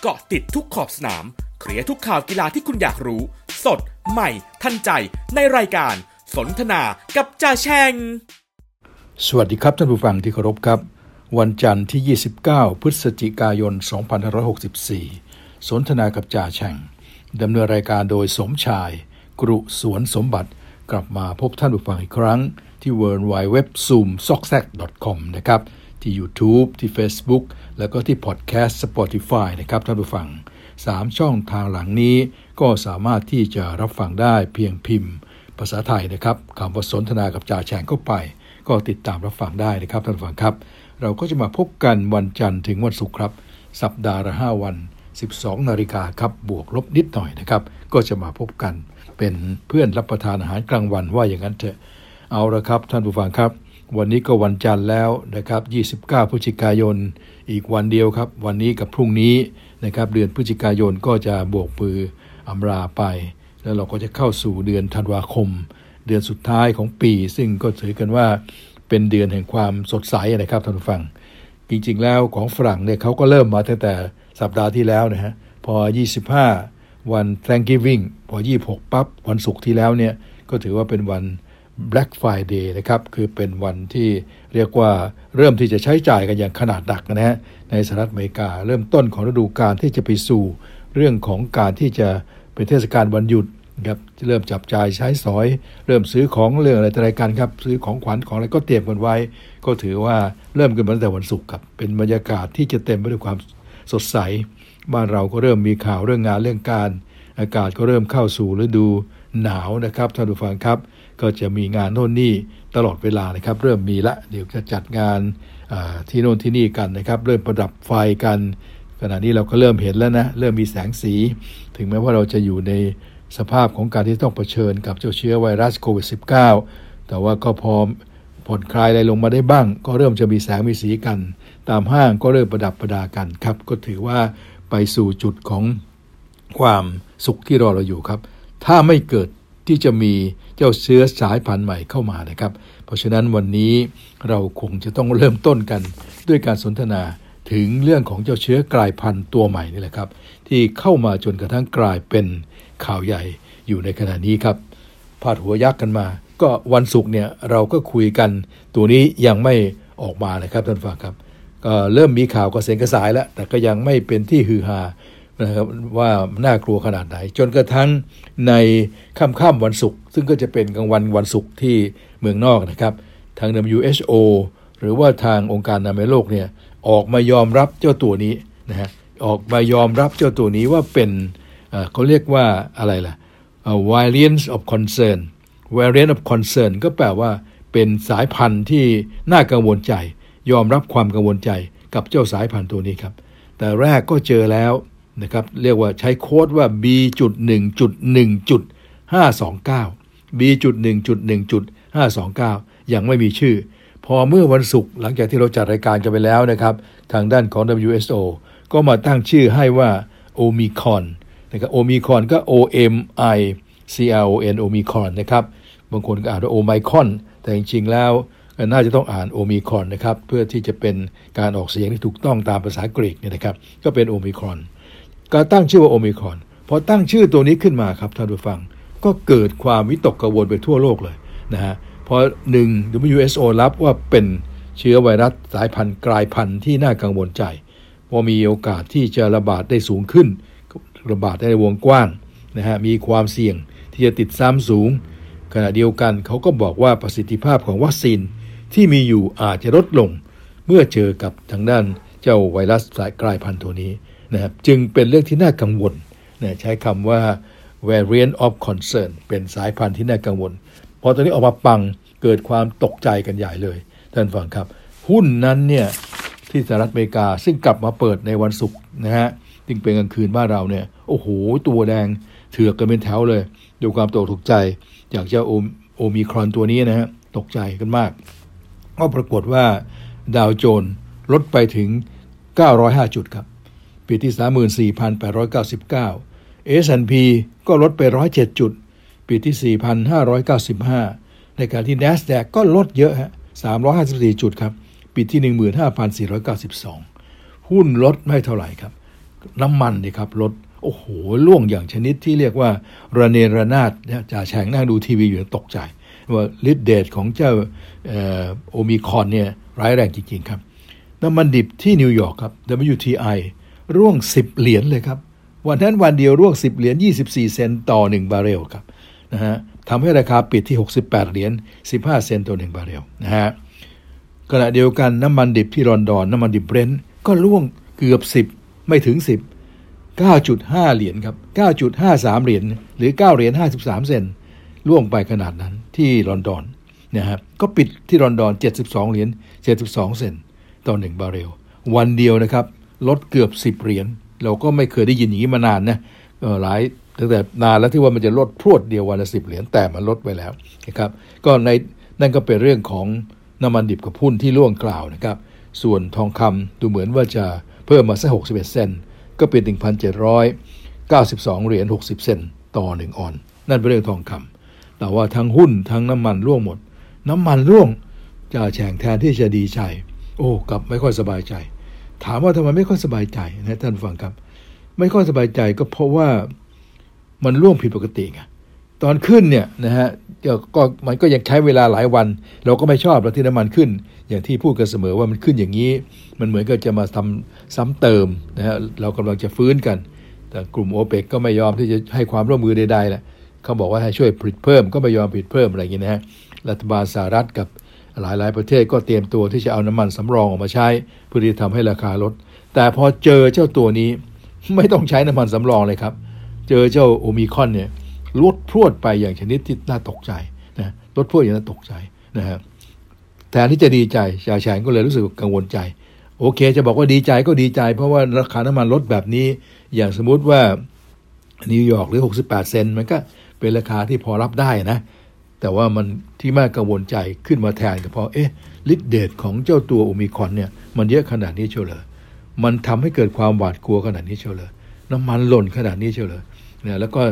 เกาะติดทุกขอบสนาม เคลียร์ทุกข่าวกีฬาที่คุณอยากรู้ สด ใหม่ ทันใจ ในรายการ สนทนากับจ่าแชง สวัสดีครับท่านผู้ฟังที่เคารพครับ วันจันทร์ที่ 29 พฤศจิกายน 2564 สนทนากับจ่าแช่งดำเนินรายการโดยสมชาย กรุสวนสมบัติกลับมาพบท่านผู้ฟังอีกครั้ง ที่ w w w z o o m s o c k c o m นะครับ ที่ YouTube ที่ Facebook แล้วก็ที่ Podcast Spotify นะครับท่านผู้ฟัง 3 ช่องทางหลังนี้ ก็สามารถที่จะรับฟังได้เพียงพิมพ์ ภาษาไทยนะครับคำว่าสนทนากับจ่าแฉงเข้าไป ก็ติดตามรับฟังได้นะครับท่านผู้ฟังครับ เราก็จะมาพบกันวันจันทร์ถึงวันศุกร์ครับ สัปดาห์ละ5วัน 12 นาฬิกาครับบวกลบนิดหน่อยนะครับ ก็จะมาพบกันเป็นเพื่อนรับประทานอาหารกลางวันว่าอย่างนั้นเถอะเอาละครับท่านผู้ฟังครับ วันนี้ก็วันจันทร์แล้วนะครับ 29 พฤศจิกายน อีกวันเดียวครับ วันนี้กับพรุ่งนี้นะครับ เดือนพฤศจิกายนก็จะบวกมืออำลาไป แล้วเราก็จะเข้าสู่เดือนธันวาคม เดือนสุดท้ายของปี ซึ่งก็ถือกันว่าเป็นเดือนแห่งความสดใสนะครับท่านผู้ฟัง จริงๆแล้วของฝรั่งเนี่ยเขาก็เริ่มมาตั้งแต่สัปดาห์ที่แล้วนะฮะ พอ 25 วัน Thanksgiving พอ 26 ปั๊บ วันศุกร์ที่แล้วเนี่ย ก็ถือว่าเป็นวัน Black Friday นะครับคือเป็นวันที่เรียกว่าเริ่มที่จะใช้จ่ายกันอย่างขนาดหนักนะฮะในสหรัฐอเมริกา เริ่มต้นของฤดูกาลที่จะไปสู่ เรื่องของการที่จะเป็นเทศกาลวันหยุดครับเริ่มจับจ่ายใช้สอย เริ่มซื้อของเรื่องอะไรต่ออะไรกันครับ ซื้อของขวัญของอะไรก็เตรียมกันไว้ ก็ถือว่าเริ่มกันมาตั้งแต่วันศุกร์ครับเป็นบรรยากาศที่จะเต็มไปด้วยความสดใส บ้านเราก็เริ่มมีข่าวเรื่องงานเรื่องการ อากาศก็เริ่มเข้าสู่ฤดูหนาวนะครับท่านผู้ฟังครับ ก็จะมีงานโน่นนี่ตลอดเวลานะครับ เริ่มมีละ เดี๋ยวจะจัดงานที่โน่นที่นี่กันนะครับ เริ่มประดับไฟกัน ขณะนี้เราก็เริ่มเห็นแล้วนะ เริ่มมีแสงสี ถึงแม้ว่าเราจะอยู่ในสภาพของการที่ต้องเผชิญกับเจ้าเชื้อไวรัสโควิด -19 แต่ว่าก็พอผ่อนคลายอะไรลงมาได้บ้าง ก็เริ่มจะมีแสงมีสีกัน ตามห้างก็เริ่มประดับประดากันครับ ก็ถือว่าไปสู่จุดของความสุขที่รอเราอยู่ครับ ถ้าไม่เกิด ที่จะมีเจ้าเชื้อสายพันธุ์ใหม่เข้ามานะครับ เพราะฉะนั้นวันนี้เราคงจะต้องเริ่มต้นกันด้วยการสนทนาถึงเรื่องของเจ้าเชื้อกลายพันธุ์ตัวใหม่นี่แหละครับ ที่เข้ามาจนกระทั่งกลายเป็นข่าวใหญ่อยู่ในขณะนี้ครับพาดหัวยักษ์กันมา ก็วันศุกร์เนี่ยเราก็คุยกันตัวนี้ยังไม่ออกมานะครับท่านฟังครับก็เริ่มมีข่าวกระเซ็นกระสายแล้ว แต่ก็ยังไม่เป็นที่ฮือฮา นะครับว่าน่ากลัวขนาดไหน จนกระทั่งในค่ำๆวันศุกร์ซึ่งก็จะเป็นกลางวันวันศุกร์ที่เมืองนอกนะครับ ทาง WHO หรือว่าทางองค์การอนามัยโลกเนี่ยออกมายอมรับเจ้าตัวนี้นะฮะออกมายอมรับเจ้าตัวนี้ว่าเป็นเขาเรียกว่าอะไรล่ะ variant of concern variant of concern ก็แปลว่าเป็นสายพันธุ์ที่น่ากังวลใจ ยอมรับความกังวลใจกับเจ้าสายพันธุ์ตัวนี้ครับ แต่แรกก็เจอแล้ว นะครับเรียกว่าใช้โค้ดว่า B.1.1.529 B.1.1.529 ยังไม่มีชื่อ พอเมื่อวันศุกร์หลังจากที่เราจัดรายการกันไปแล้วนะครับ ทางด้านของ WHO ก็มาตั้งชื่อให้ว่าโอมิคอนนะครับโอมิคอนก็ O M I C R O N โอมิคอนนะครับ บางคนก็อ่านว่าโอไมคอน แต่จริงๆแล้วน่าจะต้องอ่านโอมิคอนนะครับ เพื่อที่จะเป็นการออกเสียงที่ถูกต้องตามภาษากรีกเนี่ยนะครับ ก็เป็นโอมิคอน การตั้งชื่อว่าโอมิคอนพอตั้งชื่อตัวนี้ขึ้นมาครับท่านผู้ฟัง ก็เกิดความวิตกกังวลไปทั่วโลกเลยนะฮะพอหนึ่ง WHO รับว่าเป็นเชื้อไวรัสสายพันธุ์กลายพันธุ์ที่น่ากังวลใจพอมีโอกาสที่จะระบาดได้สูงขึ้น ระบาดในวงกว้างนะฮะมีความเสี่ยงที่จะติดซ้ำสูง ขณะเดียวกันเขาก็บอกว่าประสิทธิภาพของวัคซีนที่มีอยู่อาจจะลดลง เมื่อเจอกับทางด้านเจ้าไวรัสสายกลายพันธุ์ตัวนี้ นะครับจึงเป็นเรื่องที่น่ากังวลนะใช้คำว่า variant of concern เป็นสายพันธุ์ที่น่ากังวล พอตอนนี้ออกมาปังเกิดความตกใจกันใหญ่เลย ท่านฟังครับ หุ้นนั้นเนี่ยที่สหรัฐอเมริกาซึ่งกลับมาเปิดในวันศุกร์นะฮะจึงเป็นกลางคืนบ้านเราเนี่ยโอ้โห ตัวแดงเถือกกันเป็นแถวเลยดูความตกถูกใจจากเจ้าโอมิครอนตัวนี้นะฮะตกใจกันมาก ก็ปรากฏว่าดาวโจนลดไปถึง 905 จุดครับ ปีที่ 34,899 S&P ก็ลดไป 107 จุดปีที่ 4,595 ในการที่ NASDAQ ก็ลดเยอะฮะ354 จุดครับปีที่ 15,492 หุ้นลดไม่เท่าไหร่ครับ น้ำมันนี่ครับลดโอ้โหล่วงอย่างชนิดที่เรียกว่าระเนระนาดจ่าแฉงนั่งดูทีวีอยู่ตกใจ ว่าฤทธิ์เดชของเจ้าโอมิคอนเนี่ยร้ายแรงจริง ๆ ครับ น้ำมันดิบที่นิวยอร์กครับ WTI ร่วง 10 เหรียญเลยครับ วันนั้นวันเดียวร่วง 10 เหรียญ 24 เซนต์ต่อ 1 บาร์เรลครับนะฮะทำให้ราคาปิดที่ 68 เหรียญ 15 เซนต์ต่อ 1 บาร์เรลนะฮะขณะเดียวกันน้ำมันดิบที่ลอนดอน น้ำมันดิบเบรนท์ก็ร่วงเกือบ 10 ไม่ถึง 10 9.5 เหรียญครับ 9.53 เหรียญหรือ 9 เหรียญ 53 เซนต์ร่วงไปขนาดนั้นที่ลอนดอนนะครับก็ปิดที่ลอนดอน 72 เหรียญ 72 เซนต์ต่อ 1 บาร์เรล วันเดียวนะครับ ลดเกือบ10เหรียญเราก็ไม่เคยได้ยินอย่างนี้มานานนะหลายตั้งแต่นานแล้วที่ว่ามันจะลดพรวดเดียววันละสิบเหรียญแต่มันลดไปแล้วนะครับก็ในนั่นก็เป็นเรื่องของน้ำมันดิบกับพุ่นที่ล่วงกล่าวนะครับ ส่วนทองคำดูเหมือนว่าจะเพิ่มมาสัก61เอ็ดเซนก็เป็น1,792เจ็ดร้อยเก้าสิบสองเหรียญ60เซนต่อ1ออน นั่นเป็นเรื่องทองคำแต่ว่าทั้งหุ้นทั้งน้ำมันร่วงหมด น้ำมันร่วงจะแฉ่งแทนที่จะดีใจ โอ้กับไม่ค่อยสบายใจ ถามว่าทำไมไม่ค่อยสบายใจนะท่านฟังครับ ไม่ค่อยสบายใจก็เพราะว่ามันร่วงผิดปกติไงตอนขึ้นเนี่ยนะฮะก็มันก็ยังใช้เวลาหลายวัน เราก็ไม่ชอบราที่น้ำมันขึ้น อย่างที่พูดกันเสมอว่ามันขึ้นอย่างนี้ มันเหมือนกับจะมาทำซ้ำเติมนะฮะเรากำลังจะฟื้นกัน แต่กลุ่มโอเปกก็ไม่ยอมที่จะให้ความร่วมมือใดๆแหละเขาบอกว่าให้ช่วยผลิตเพิ่มก็ไม่ยอมผลิตเพิ่มอะไรอย่างนี้นะฮะรัฐบาลสหรัฐกับ หลายๆ ประเทศก็เตรียมตัวที่จะเอาน้ำมันสำรองออกมาใช้ เพื่อที่จะทำให้ราคาลด แต่พอเจอเจ้าตัวนี้ไม่ต้องใช้น้ำมันสำรองเลยครับ เจอเจ้าโอมิคอนเนี่ยลดพรวดไปอย่างชนิดที่น่าตกใจนะลดพรวดอย่างน่าตกใจนะครับแทนที่จะดีใจชาแฉงก็เลยรู้สึกกังวลใจ โอเค จะบอกว่าดีใจก็ดีใจ เพราะว่าราคาน้ำมันลดแบบนี้ อย่างสมมุติว่านิวยอร์กหรือ 68 เซนมันก็เป็นราคาที่พอรับได้นะ แต่ว่ามันที่มากกังวลใจขึ้นมาแทนก็เพราะเอ๊ะฤทธิเดชของเจ้าตัวโอมิคอนเนี่ยมันเยอะขนาดนี้เชียวเลยมันทำให้เกิดความหวาดกลัวขนาดนี้เชียวเลยน้ำมันหล่นขนาดนี้เชียวเลยเนี่ยแล้วก็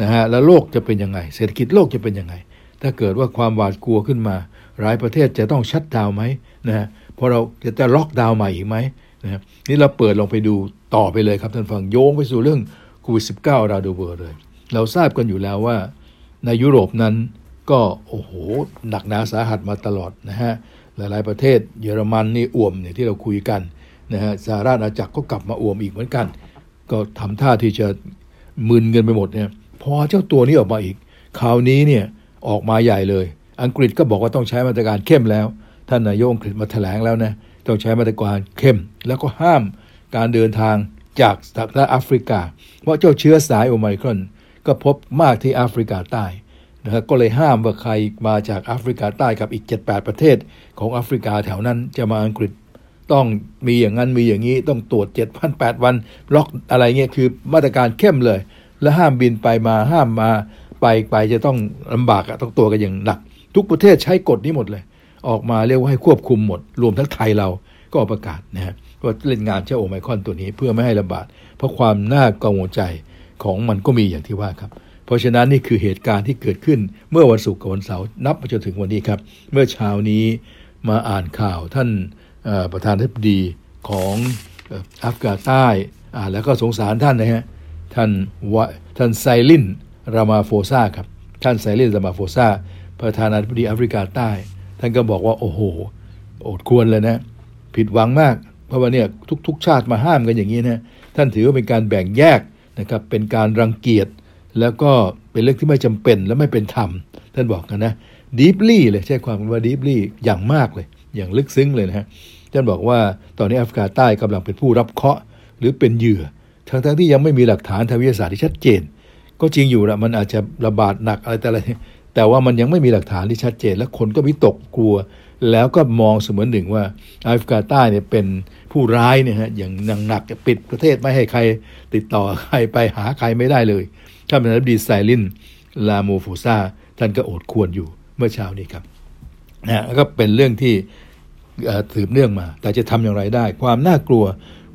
นะฮะแล้วโลกจะเป็นยังไง เศรษฐกิจโลกจะเป็นยังไง ถ้าเกิดว่าความหวาดกลัวขึ้นมา หลายประเทศจะต้องชัดดาวไหมนะฮะพอเราจะจะล็อกดาวใหม่อีกไหมนะนี่เราเปิดลงไปดูต่อไปเลยครับท่านฟังโยงไปสู่เรื่องโควิดสิบเก้าราดูเบอร์เลย เราทราบกันอยู่แล้วว่าในยุโรปนั้น ก็โอ้โหหนักหนาสาหัสมาตลอดนะฮะหลายๆประเทศเยอรมันนี่อ่วมเนี่ยที่เราคุยกันนะฮะสหราชอาณาจักรก็กลับมาอ่วมอีกเหมือนกัน ก็ทำท่าที่จะมึนเงินไปหมดเนี่ยพอเจ้าตัวนี้ออกมาอีกคราวนี้เนี่ยออกมาใหญ่เลย อังกฤษก็บอกว่าต้องใช้มาตรการเข้มแล้ว ท่านนายกอังกฤษมาแถลงแล้วนะต้องใช้มาตรการเข้ม แล้วก็ห้ามการเดินทางจากสหรัฐแอฟริกา เพราะเจ้าเชื้อสายโอไมครอนก็พบมากที่แอฟริกาใต้ นะครับก็เลยห้ามว่าใครมาจากแอฟริกาใต้กับอีก 7-8 ประเทศของแอฟริกาแถวนั้นจะมาอังกฤษต้องมีอย่างนั้นมีอย่างนี้ต้องตรวจ7 0 0 8วันล็อกอะไรเงี้ยคือมาตรการเข้มเลย และห้ามบินไปมาห้ามมาไปไปจะต้องลำบากอะต้องตัวกันอย่างหนัก ทุกประเทศใช้กฎนี้หมดเลย ออกมาเรียกว่าให้ควบคุมหมด รวมทั้งไทยเราก็ประกาศนะฮะว่าเล่นงานเจ้าโอไมคอนตัวนี้เพื่อไม่ให้ระบาดเพราะความน่ากังวลใจของมันก็มีอย่างที่ว่าครับ เพราะฉะนั้นนี่คือเหตุการณ์ที่เกิดขึ้นเมื่อวันศุกร์กับวันเสาร์นับมาจนถึงวันนี้ครับ เมื่อเช้านี้มาอ่านข่าวท่านประธานาธิบดีของแอฟริกาใต้อ่านแล้วก็สงสารท่านนะฮะท่านวะท่านไซริล รามาโฟซาครับท่านไซริล รามาโฟซาประธานาธิบดีแอฟริกาใต้ ท่านก็บอกว่าโอ้โหโอดครวญเลยนะ ผิดหวังมาก เพราะว่าเนี่ยทุกๆ ชาติมาห้ามกันอย่างนี้นะท่านถือว่าเป็นการแบ่งแยกนะครับเป็นการรังเกียจ แล้วก็เป็นเรื่องที่ไม่จำเป็นและไม่เป็นธรรม ท่านบอกกันนะ deeply เลยใช้คำว่า deeply อย่างมากเลย อย่างลึกซึ้งเลยนะฮะท่านบอกว่าตอนนี้แอฟริกาใต้กำลังเป็นผู้รับเคราะห์หรือเป็นเหยื่อ ทั้งทั้งที่ยังไม่มีหลักฐานทางวิทยาศาสตร์ที่ชัดเจน ก็จริงอยู่ละมันอาจจะระบาดหนักอะไรแต่อะไรแต่ว่ามันยังไม่มีหลักฐานที่ชัดเจน และคนก็วิตกกลัว แล้วก็มองเสมือนหนึ่งว่าแอฟริกาใต้เนี่ยเป็นผู้ร้ายเนี่ยฮะอย่างหนักหนักจะปิดประเทศไม่ให้ใครติดต่อใครไปหาใครไม่ได้เลย ท่านประธานาธิบดีไซลินลาโมฟูซาท่านก็โอดครวญอยู่เมื่อเช้านี้ครับนะแล้วก็เป็นเรื่องที่สืบเนื่องมา แต่จะทำอย่างไรได้ ความน่ากลัว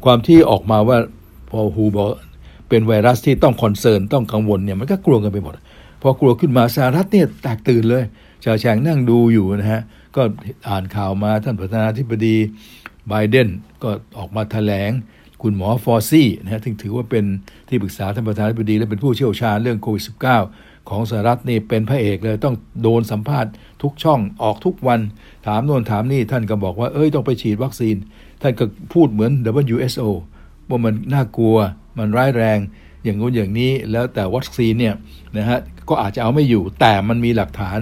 ความที่ออกมาว่าพอ WHO บอกเป็นไวรัสที่ต้อง concern ต้องกังวลเนี่ยมันก็กลัวกันไปหมดพอกลัวขึ้นมาสหรัฐเนี่ยแตกตื่นเลยจ่าแฉ่งนั่งดูอยู่นะฮะก็อ่านข่าวมาท่านประธานาธิบดีไบเดนก็ออกมาแถลง คุณหมอฟอร์ซี่นะฮะถึงถือว่าเป็นที่ปรึกษาท่านประธานาธิบดี และเป็นผู้เชี่ยวชาญเรื่องโควิด -19 ของสหรัฐนี่เป็นพระเอกเลยต้องโดนสัมภาษณ์ทุกช่องออกทุกวัน ถามโน่นถามนี่ท่านก็บอกว่าเอ้ยต้องไปฉีดวัคซีน ท่านก็พูดเหมือน WHO ว่ามันน่ากลัวมันร้ายแรง อย่างงู้นอย่างนี้แล้วแต่วัคซีนเนี่ยนะฮะก็อาจจะเอาไม่อยู่แต่มันมีหลักฐาน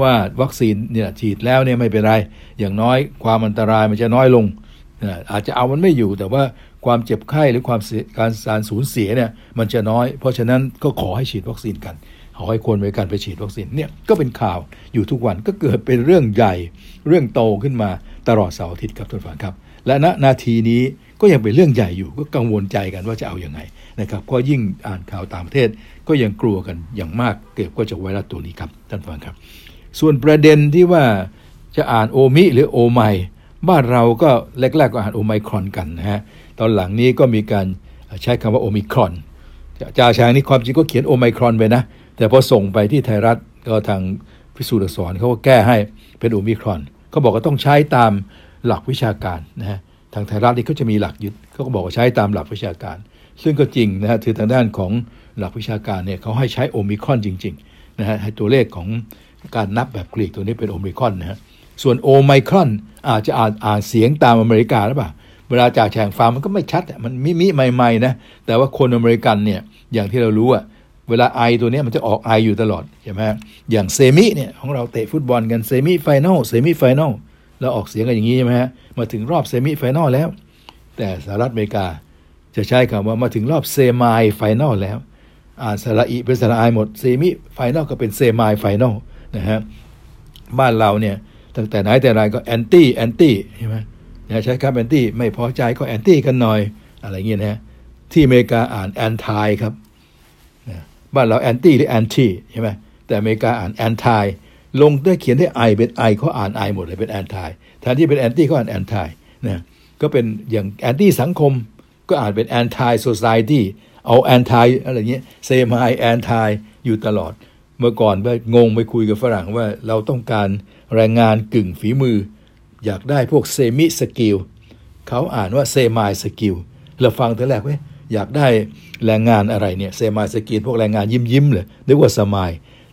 ว่าวัคซีนเนี่ยฉีดแล้วเนี่ยไม่เป็นไร อย่างน้อยความอันตรายมันจะน้อยลงอาจจะเอามันไม่อยู่แต่ว่า ความเจ็บไข้หรือความการสารสูญเสียเนี่ยมันจะน้อย เพราะฉะนั้นก็ขอให้ฉีดวัคซีนกันขอให้คนไปการไปฉีดวัคซีนเนี่ยก็เป็นข่าวอยู่ทุกวันก็เกิดเป็นเรื่องใหญ่เรื่องโตขึ้นมาตลอดเสาร์อาทิตย์ครับทุกท่านครับ และณนาทีนี้ก็ยังเป็นเรื่องใหญ่อยู่ก็กังวลใจกันว่าจะเอาอยัางไงนะครับก็ยิ่งอ่านข่าวต่างประเทศก็ยังกลัวกันอย่างมากเกี่ยวกับไวรัสตัวนี้ครับท่านฟังครับ ส่วนประเด็นที่ว่าจะอ่านโอมิหรือโอไมบ้านเราก็แรกๆก็อ่านโอไมครอนกันนะฮะ ตอนหลังนี้ก็มีการใช้คำว่าโอมิครอนจ่าช้างนี่ความจริงก็เขียนโอไมครอนไปนะ แต่พอส่งไปที่ไทยรัฐก็ทางพิสูจน์อักษรเขาก็แก้ให้เป็นโอมิครอนเขาบอกว่าต้องใช้ตามหลักวิชาการนะฮะทางไทยรัฐนี่เขาจะมีหลักยึดเขาก็บอกว่าใช้ตามหลักวิชาการ ซึ่งก็จริงนะฮะถือทางด้านของหลักวิชาการเนี่ยเขาให้ใช้โอมิครอนจริงๆนะฮะให้ตัวเลขของการนับแบบกรีกตัวนี้เป็นโอมิครอนนะฮะส่วนโอไมครอนอาจจะอ่านอ่านเสียงตามอเมริกาหรือเปล่า เวลาจ่าแฉ่งฟังมันก็ไม่ชัด มันมิมิใหม่ๆนะ แต่ว่าคนอเมริกันเนี่ยอย่างที่เรารู้อะเวลา I ตัวนี้มันจะออกไออยู่ตลอดใช่ไหมอย่าง semi เนี่ยของเราเตะฟุตบอลกัน semi-final semi-final เราออกเสียงกันอย่างนี้ใช่ไหมฮะมาถึงรอบ semi-final แล้ว แต่สหรัฐอเมริกาจะใช้คำว่ามาถึงรอบ semi-final แล้วอ่านสระอีเป็นสระไอหมด semi-final ก็เป็น semi-final นะฮะบ้านเราเนี่ยตั้งแต่ไหนแต่ไรก็ anti anti ใช่ไหม ใช้คำ anti ไม่พอใจก็ anti กันหน่อย อะไรเงี้ยนะที่อเมริกาอ่าน anti ครับบ้านเรา anti หรือ anti ใช่ไหมแต่อเมริกาอ่าน anti ลงได้เขียนได้ I เป็น I เขาอ่านไอหมดเลยเป็น anti แทนที่เป็น anti เขาอ่าน anti นะก็เป็นอย่าง anti สังคมก็อ่านเป็น anti-society เอา anti อะไรเงี้ย semi anti อยู่ตลอด เมื่อก่อนไปงงไปคุยกับฝรั่งว่าเราต้องการแรงงานกึ่งฝีมือ อยากได้พวก semi-skilled เขาอ่านว่า semi-skilled เราฟังแต่แรกเว้ยอยากได้แรงงานอะไรเนี่ย semi-skilled พวกแรงงานยิ้มยิ้มเลยนึกว่า smile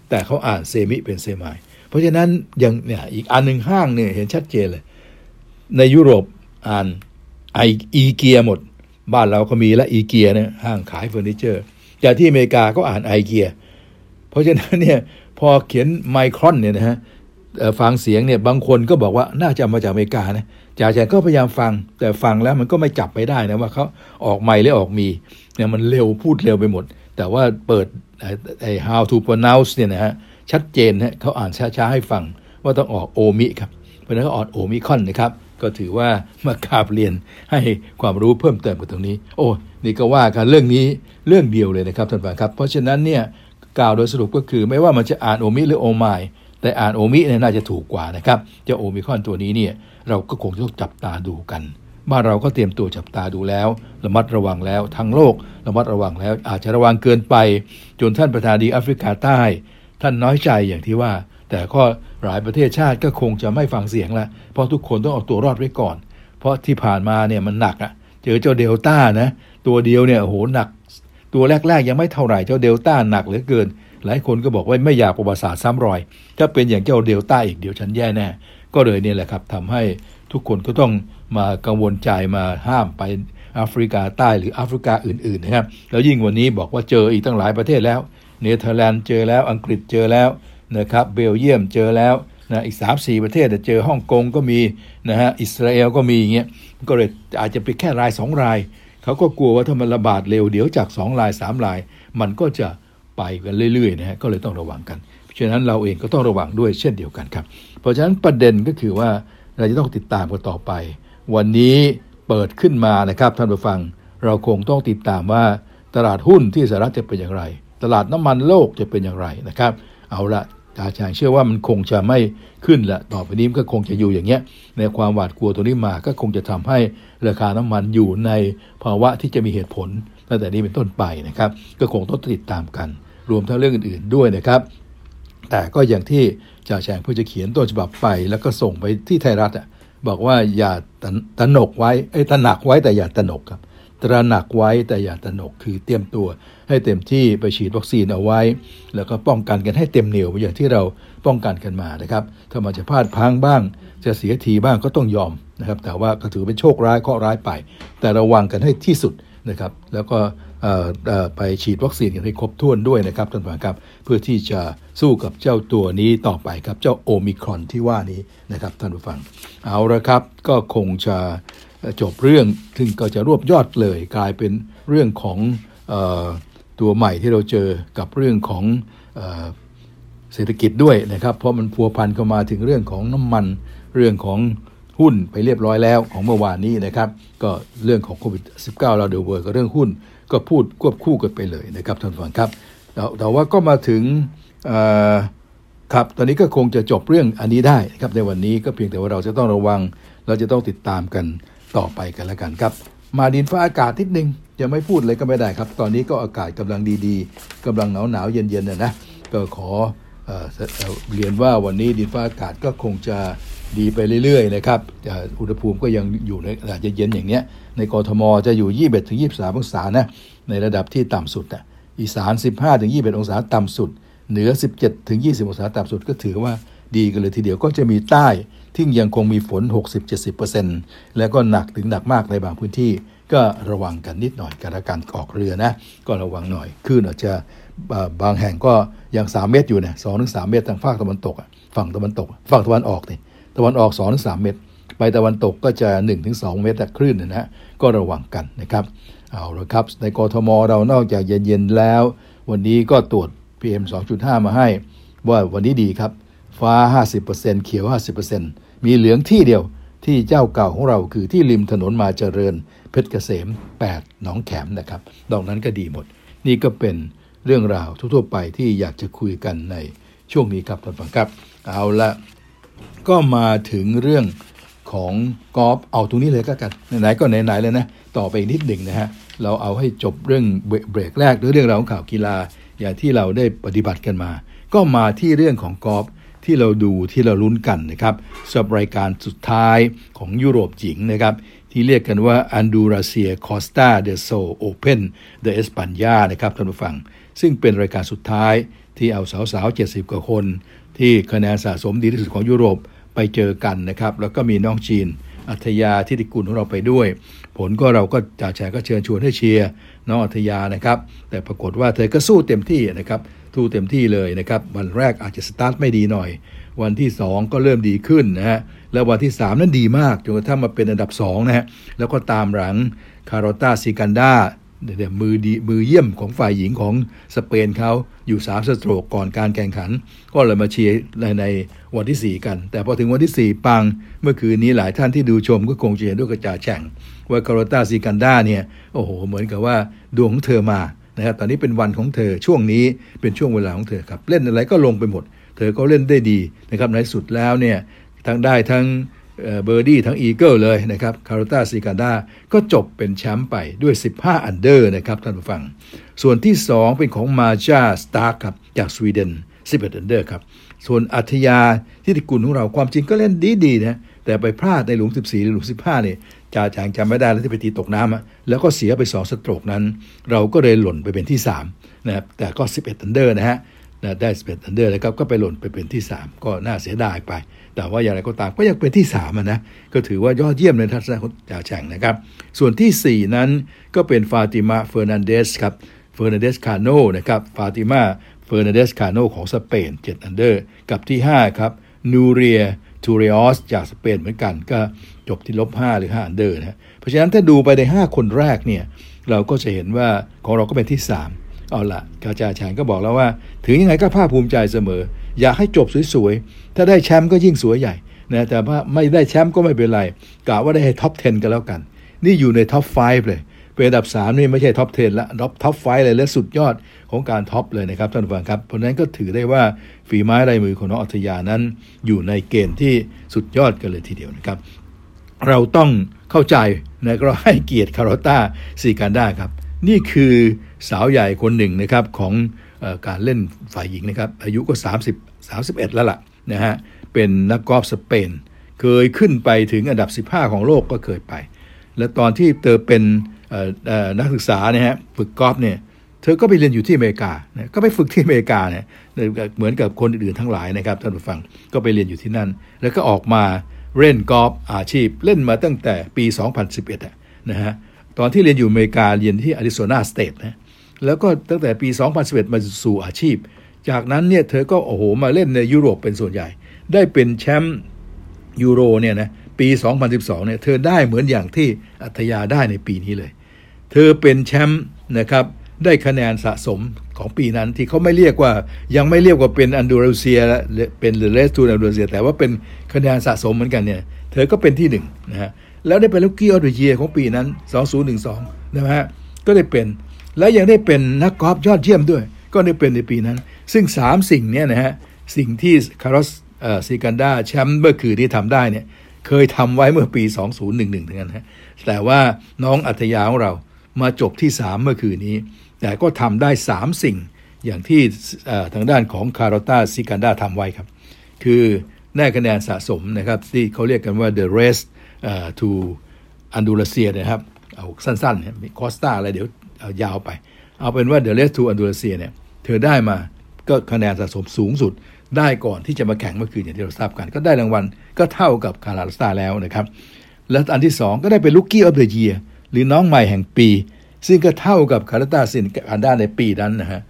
แต่เขาอ่าน semi เป็น semi เพราะฉะนั้นอย่างเนี่ยอีกอันหนึ่งห้างเนี่ยเห็นชัดเจนเลย ในยุโรปอ่านไออีเกียหมด บ้านเราก็มีและอีเกียเนี่ยห้างขายเฟอร์นิเจอร์จากที่อเมริกาก็อ่านไอเกียเพราะฉะนั้นเนี่ยพอเขียนไมครอนเนี่ยนะฮะ ฟังเสียงเนี่ยบางคนก็บอกว่าน่าจะมาจากอเมริกานะจ่าแจก็พยายามฟัง แต่ฟังแล้วมันก็ไม่จับไปได้นะว่าเขาออกใหม่หรือออกมีเนี่ยมันเร็วพูดเร็วไปหมด แต่ว่าเปิดไอ้ how to pronounce เนี่ยนะฮะชัดเจนนะเขาอ่านช้าๆให้ฟังว่าต้องออกโอมิครับเพราะนั้นก็ออกโอมิคอนนะครับ ก็ถือว่ามากราบเรียนให้ความรู้เพิ่มเติมกับตรงนี้ โอ้นี่ก็ว่ากันเรื่องนี้เรื่องเดียวเลยนะครับท่านผู้ชมครับ เพราะฉะนั้นเนี่ยกล่าวโดยสรุปก็คือไม่ว่ามันจะอ่านโอมิหรือโอไม แต่อ่านโอมิเนี่ยน่าจะถูกกว่านะครับเจ้าโอมิคอนตัวนี้เนี่ยเราก็คงต้องจับตาดูกันบ้านเราก็เตรียมตัวจับตาดูแล้ว ระมัดระวังแล้วทั้งโลก ระมัดระวังแล้ว อาจจะระวังเกินไป จนท่านประธานดีแอฟริกาใต้ ท่านน้อยใจอย่างที่ว่า แต่ก็หลายประเทศชาติก็คงจะไม่ฟังเสียงละเพราะทุกคนต้องเอาตัวรอดไว้ก่อน เพราะที่ผ่านมาเนี่ยมันหนักอะ่ะเจอเจ้าเดลต้านะ ตัวเดียวเนี่ยโหหนัก ตัวแรกๆยังไม่เท่าไหร่เจ้าเดลต้าหนักเหลือเกิน หลายคนก็บอกว่าไม่อยากประวัติศาสตร์ซ้ำรอย ถ้าเป็นอย่างเจ้าเดลต้าอีกเดี๋ยวฉันแย่แน่ ก็เลยเนี่ยแหละครับทำให้ทุกคนก็ต้องมากังวลใจมาห้ามไปแอฟริกาใต้หรือแอฟริกาอื่นๆนะครับ แล้วยิ่งวันนี้บอกว่าเจออีกตั้งหลายประเทศแล้ว เนเธอร์แลนด์เจอแล้วอังกฤษเจอแล้วนะครับเบลเยียมเจอแล้วนะอีก 3 4 ประเทศเจอฮ่องกงก็มีนะฮะอิสราเอลก็มีอย่างเงี้ยก็เลยอาจจะเป็นแค่รายสองราย เขาก็กลัวว่าถ้ามันระบาดเร็วเดี๋ยวจาก 2 ราย 3 ราย มันก็จะ ไปกันเรื่อยๆนะฮะก็เลยต้องระวังกัน เพราะฉะนั้นเราเองก็ต้องระวังด้วยเช่นเดียวกันครับ เพราะฉะนั้นประเด็นก็คือว่าเราจะต้องติดตามกันต่อไป วันนี้เปิดขึ้นมานะครับท่านผู้ฟัง เราคงต้องติดตามว่าตลาดหุ้นที่สหรัฐจะเป็นอย่างไร ตลาดน้ำมันโลกจะเป็นอย่างไรนะครับ เอาละอาจารย์เชื่อว่ามันคงจะไม่ขึ้นละต่อไปนี้ก็คงจะอยู่อย่างเงี้ย ในความหวาดกลัวตัวนี้มาก็คงจะทำให้ราคาน้ำมันอยู่ในภาวะที่จะมีเหตุผลตั้งแต่นี้เป็นต้นไปนะครับ ก็คงต้องติดตามกัน รวมทั้งเรื่องอื่น ๆด้วยนะครับ แต่ก็อย่างที่จ่าแฉงเพื่อจะเขียนต้นฉบับไป แล้วก็ส่งไปที่ไทยรัฐอะบอกว่าอย่าตนกไว้ไอ้ตระหนักไว้แต่อย่าตนกครับตตระหนักไว้แต่อย่าตระหนกคือเตรียมตัวให้เต็มที่ไปฉีดวัคซีนเอาไว้ แล้วก็ป้องกันกันให้เต็มเหนียวอย่างที่เราป้องกันกันมานะครับ ถ้ามันจะพลาดพังบ้าง จะเสียทีบ้างก็ต้องยอมนะครับ แต่ว่าก็ถือเป็นโชคร้ายเคราะห์ร้ายไป แต่ระวังกันให้ที่สุดนะครับ แล้วก็ ไปฉีดวัคซีนกันให้ครบถ้วนด้วยนะครับท่านผู้ชมครับ เพื่อที่จะสู้กับเจ้าตัวนี้ต่อไปครับเจ้าโอมิครอนที่ว่านี้นะครับท่านผู้ฟัง เอาละครับก็คงจะจบเรื่องถึงก็จะรวบยอดเลย กลายเป็นเรื่องของอตัวใหม่ที่เราเจอกับเรื่องของเศรษฐกิจด้วยนะครับ เพราะมันพัวพันเข้ามาถึงเรื่องของน้ำมันเรื่องของหุ้นไปเรียบร้อยแล้วของเมื่อวานนี้นะครับ ก็เรื่องของโควิด -19 เราเดือเวอร์กับเรื่องหุ้น ก็พูดควบคู่กันไปเลยนะครับท่านผู้ฟังครับแต่ว่าก็มาถึงครับตอนนี้ก็คงจะจบเรื่องอันนี้ได้ครับในวันนี้ก็เพียงแต่ว่าเราจะต้องระวัง เราจะต้องติดตามกันต่อไปกันแล้วกันครับ มาดินฟ้าอากาศนิดนึงจะไม่พูดเลยก็ไม่ได้ครับ ตอนนี้ก็อากาศกำลังดีๆกำลังหนาวหนาวเย็นๆนะนะก็ขอเรียนว่าวันนี้ดินฟ้าอากาศก็คงจะ ดีไปเรื่อยๆนะครับอุณหภูมิก็ยังอยู่ในระดับเย็นอย่างเนี้ยในกรทมจะอยู่ 21ถึง23 องศานะในระดับที่ต่ำสุดอะอีสาน 15ถึง21 องศาต่ำสุด เหนือ 17ถึง20 องศาต่ำสุดก็ถือว่าดีกันเลยทีเดียวก็จะมีใต้ที่ยังคงมีฝน 60-70%แล้วก็หนักถึงหนักมากในบางพื้นที่ ก็ระวังกันนิดหน่อยการการออกเรือนะก็ระวังหน่อยคลื่นอาจจะบางแห่งก็ยัง 3 เมตรอยู่เนี่ยสองถึงสเมตรทางภาคตะวันตกฝั่งตะวันตก ฝั่งตะวันออกนี่ ตะวันออก2อถึงสเมตร ไปตะวันตกก็จะ 1-2 เมตรคลื่นนะฮะก็ระวังกันนะครับเอาละครับ ในกรทมเรานอกจากเย็นๆแล้ว วันนี้ก็ตรวจ PM 2.5 มาให้ ว่าวันนี้ดีครับ ฟ้า 50%เขียว 50%มีเหลืองที่เดียวที่เจ้าเก่าของเราคือที่ริมถนนมาเจริญ เพชรเกษม 8 หนองแขมนะครับดอกนั้นก็ดีหมด นี่ก็เป็นเรื่องราวทั่วๆไปที่อยากจะคุยกันในช่วงนี้ครับท่านฟังครับ เอาละ ก็มาถึงเรื่องของกอล์ฟเอาตรงนี้เลยก็กันไหนๆก็ไหนๆเลยนะ ต่อไปนิดหนึ่งนะฮะ เราเอาให้จบเรื่องเบรกแรกหรือเรื่องราวของข่าวกีฬา อย่างที่เราได้ปฏิบัติกันมา ก็มาที่เรื่องของกอล์ฟที่เราดูที่เราลุ้นกันนะครับสำหรับรายการสุดท้ายของยุโรปหญิงนะครับ ที่เรียกกันว่า Andalucía Costa del Sol Open de España นะครับท่านผู้ฟัง ซึ่งเป็นรายการสุดท้ายที่เอาสาวๆ70 กว่าคน ที่คะแนนสะสมดีที่สุดของยุโรปไปเจอกันนะครับ แล้วก็มีน้องจีน อาฒยา ฐิติกุลของเราไปด้วย ผลก็เราก็จ่าแฉ่งก็เชิญชวนให้เชียร์น้องอาฒยานะครับ แต่ปรากฏว่าเธอก็สู้เต็มที่นะครับสู้เต็มที่เลยนะครับ วันแรกอาจจะสตาร์ทไม่ดีหน่อย วันที่ 2 ก็เริ่มดีขึ้นนะฮะแล้ววันที่ 3 นั้นดีมากจนกระทั่งมาเป็นอันดับ2นะฮะแล้วก็ตามหลังคาร์โลตาซิกันดา เดี๋ยวมือดีมือเยี่ยมของฝ่ายหญิงของสเปนเขาอยู่สาม stroke ก่อนการแข่งขัน ก็เลยมาเชียร์ในในวันที่ 4 กัน แต่พอถึงวันที่ 4 ปังเมื่อคืนนี้หลายท่านที่ดูชมก็คงจะเห็นด้วยกับจ่าแฉ่ง ว่าคาร์โลตาซิกันดาเนี่ย โอ้โห เหมือนกับว่าดวงของเธอมานะครับตอนนี้เป็นวันของเธอช่วงนี้เป็นช่วงเวลาของเธอครับ เล่นอะไรก็ลงไปหมด เธอก็เล่นได้ดีนะครับในสุดแล้วเนี่ยทั้งได้ทั้ง เบอร์ดี้ทั้ง eagle เลยนะครับคาร์โลตาซิกันดาก็จบเป็นแชมป์ไปด้วย 15 under นะครับท่านผู้ฟัง ส่วนที่ 2 เป็นของมายาสตาร์คครับจากสวีเดน 11 under ครับ ส่วนอาฒยา ฐิติกุลของเราความจริงก็เล่นดีๆนะแต่ไปพลาดในหลุม 14 หรือหลุม 15เนี่ยจ่าแฉ่งจำไม่ได้แล้วที่ไปตีตกน้ำแล้วก็เสียไป 2 stroke นั้น เราก็เลยหล่นไปเป็นที่3นะครับแต่ก็ 11 under นะฮะได้ 11 under แล้วครับก็ไปหล่นไปเป็นที่ 3 ก็น่าเสียดายไป แต่ว่าอย่างไรก็ตามก็ยังเป็นที่3นะก็ถือว่ายอดเยี่ยมในทัศนะของจ่าแฉ่งนะครับ ส่วนที่ 4 นั้นก็เป็นฟาติมาเฟอร์นันเดสครับเฟอร์นันเดสคาโนนะครับฟาติมาเฟอร์นันเดสคาโนของสเปน7 under กับที่ 5 ครับนูเรียทูเรอสจากสเปนเหมือนกันก็จบที่ลบ 5 หรือ5 under นะเพราะฉะนั้นถ้าดูไปใน 5 คนแรกเนี่ยเราก็จะเห็นว่าของเราก็เป็นที่ 3 เอาละจ่าแฉ่งก็บอกแล้วว่า ถึงยังไงก็ภาคภูมิใจเสมอ อยากให้จบสวยๆ ถ้าได้แชมป์ก็ยิ่งสวยใหญ่นะแต่ว่าไม่ได้แชมป์ก็ไม่เป็นไรกะว่าได้ให้ top 10 กันแล้วกัน นี่อยู่ใน top 5 เลยเป็นอันดับ 3 นี่ไม่ใช่ top 10 ละ top top 5เลยและสุดยอดของการ top เลยนะครับท่านผู้ฟังครับ เพราะนั้นก็ถือได้ว่าฝีไม้ลายมือของน้องอาฒยานั้น อยู่ในเกณฑ์ที่สุดยอดกันเลยทีเดียวนะครับ เราต้องเข้าใจนะก็ให้เกียรติคาร์ลอตาซิกันดาครับ นี่คือสาวใหญ่คนหนึ่งนะครับของ การเล่นฝ่ายหญิงนะครับ อายุก็ 30 31 แล้วล่ะนะฮะ เป็นนักกอล์ฟสเปน เคยขึ้นไปถึงอันดับ 15 ของโลกก็เคยไป และตอนที่เธอเป็นนักศึกษาเนี่ยฮะฝึกกอล์ฟเนี่ยเธอก็ไปเรียนอยู่ที่อเมริกาก็ไปฝึกที่อเมริกาเนี่ยเหมือนกับคนอื่นๆทั้งหลายนะครับท่านผู้ฟังก็ไปเรียนอยู่ที่นั่น แล้วก็ออกมาเล่นกอล์ฟอาชีพเล่นมาตั้งแต่ปี 2011นะฮะตอนที่เรียนอยู่อเมริกาเรียนที่ Arizona State นะ แล้วก็ตั้งแต่ปี 2011 มาสู่อาชีพ จากนั้นเนี่ยเธอก็โอ้โหมาเล่นในยุโรปเป็นส่วนใหญ่ ได้เป็นแชมป์ยูโรเนี่ยนะปี 2012 เนี่ยเธอได้เหมือนอย่างที่อาฒยาได้ในปีนี้เลย เธอเป็นแชมป์นะครับได้คะแนนสะสมของปีนั้นที่เขาไม่เรียกว่ายังไม่เรียกว่าเป็น Andalucía เป็น Race to Andalucía แต่ว่าเป็นคะแนนสะสมเหมือนกันเนี่ยเธอก็เป็นที่หนึ่งนะฮะแล้วได้เป็น Rookie of the Year ของปีนั้น 2012นะฮะก็ได้เป็น แล้วยังได้เป็นนักกอล์ฟยอดเยี่ยมด้วย ก็ได้เป็นในปีนั้น ซึ่ง 3 สิ่งเนี่ยนะฮะ สิ่งที่คาร์ลอตาซิกันดาแชมป์เมื่อคืนที่ทำได้เนี่ย เคยทำไว้เมื่อปี 2011ทั้งนั้นฮะ แต่ว่าน้องอัธยาของเรามาจบที่ 3 เมื่อคืนนี้ แต่ก็ทำได้ 3 สิ่งอย่างที่ทางด้านของคาร์ลตาซิกันดาทำไว้ครับ คือได้คะแนนสะสมนะครับที่เขาเรียกกันว่า the race uh, to Andalusia นะครับ เอาสั้นๆ มีคอสตาอะไรเดี๋ยว ยาวไป เอาเป็นว่า the race to Andalusia เนี่ยเธอได้มาก็คะแนนสะสมสูงสุด ได้ก่อนที่จะมาแข่งเมื่อคืนอย่างที่เราทราบกัน ก็ได้รางวัลก็เท่ากับคาร์ลอตาแล้วนะครับ และอันที่ 2 ก็ได้เป็น Rookie of the Year หรือน้องใหม่แห่งปี ซึ่งก็เท่ากับคาร์ลอตาซิกันดาในปีนั้นนะฮะ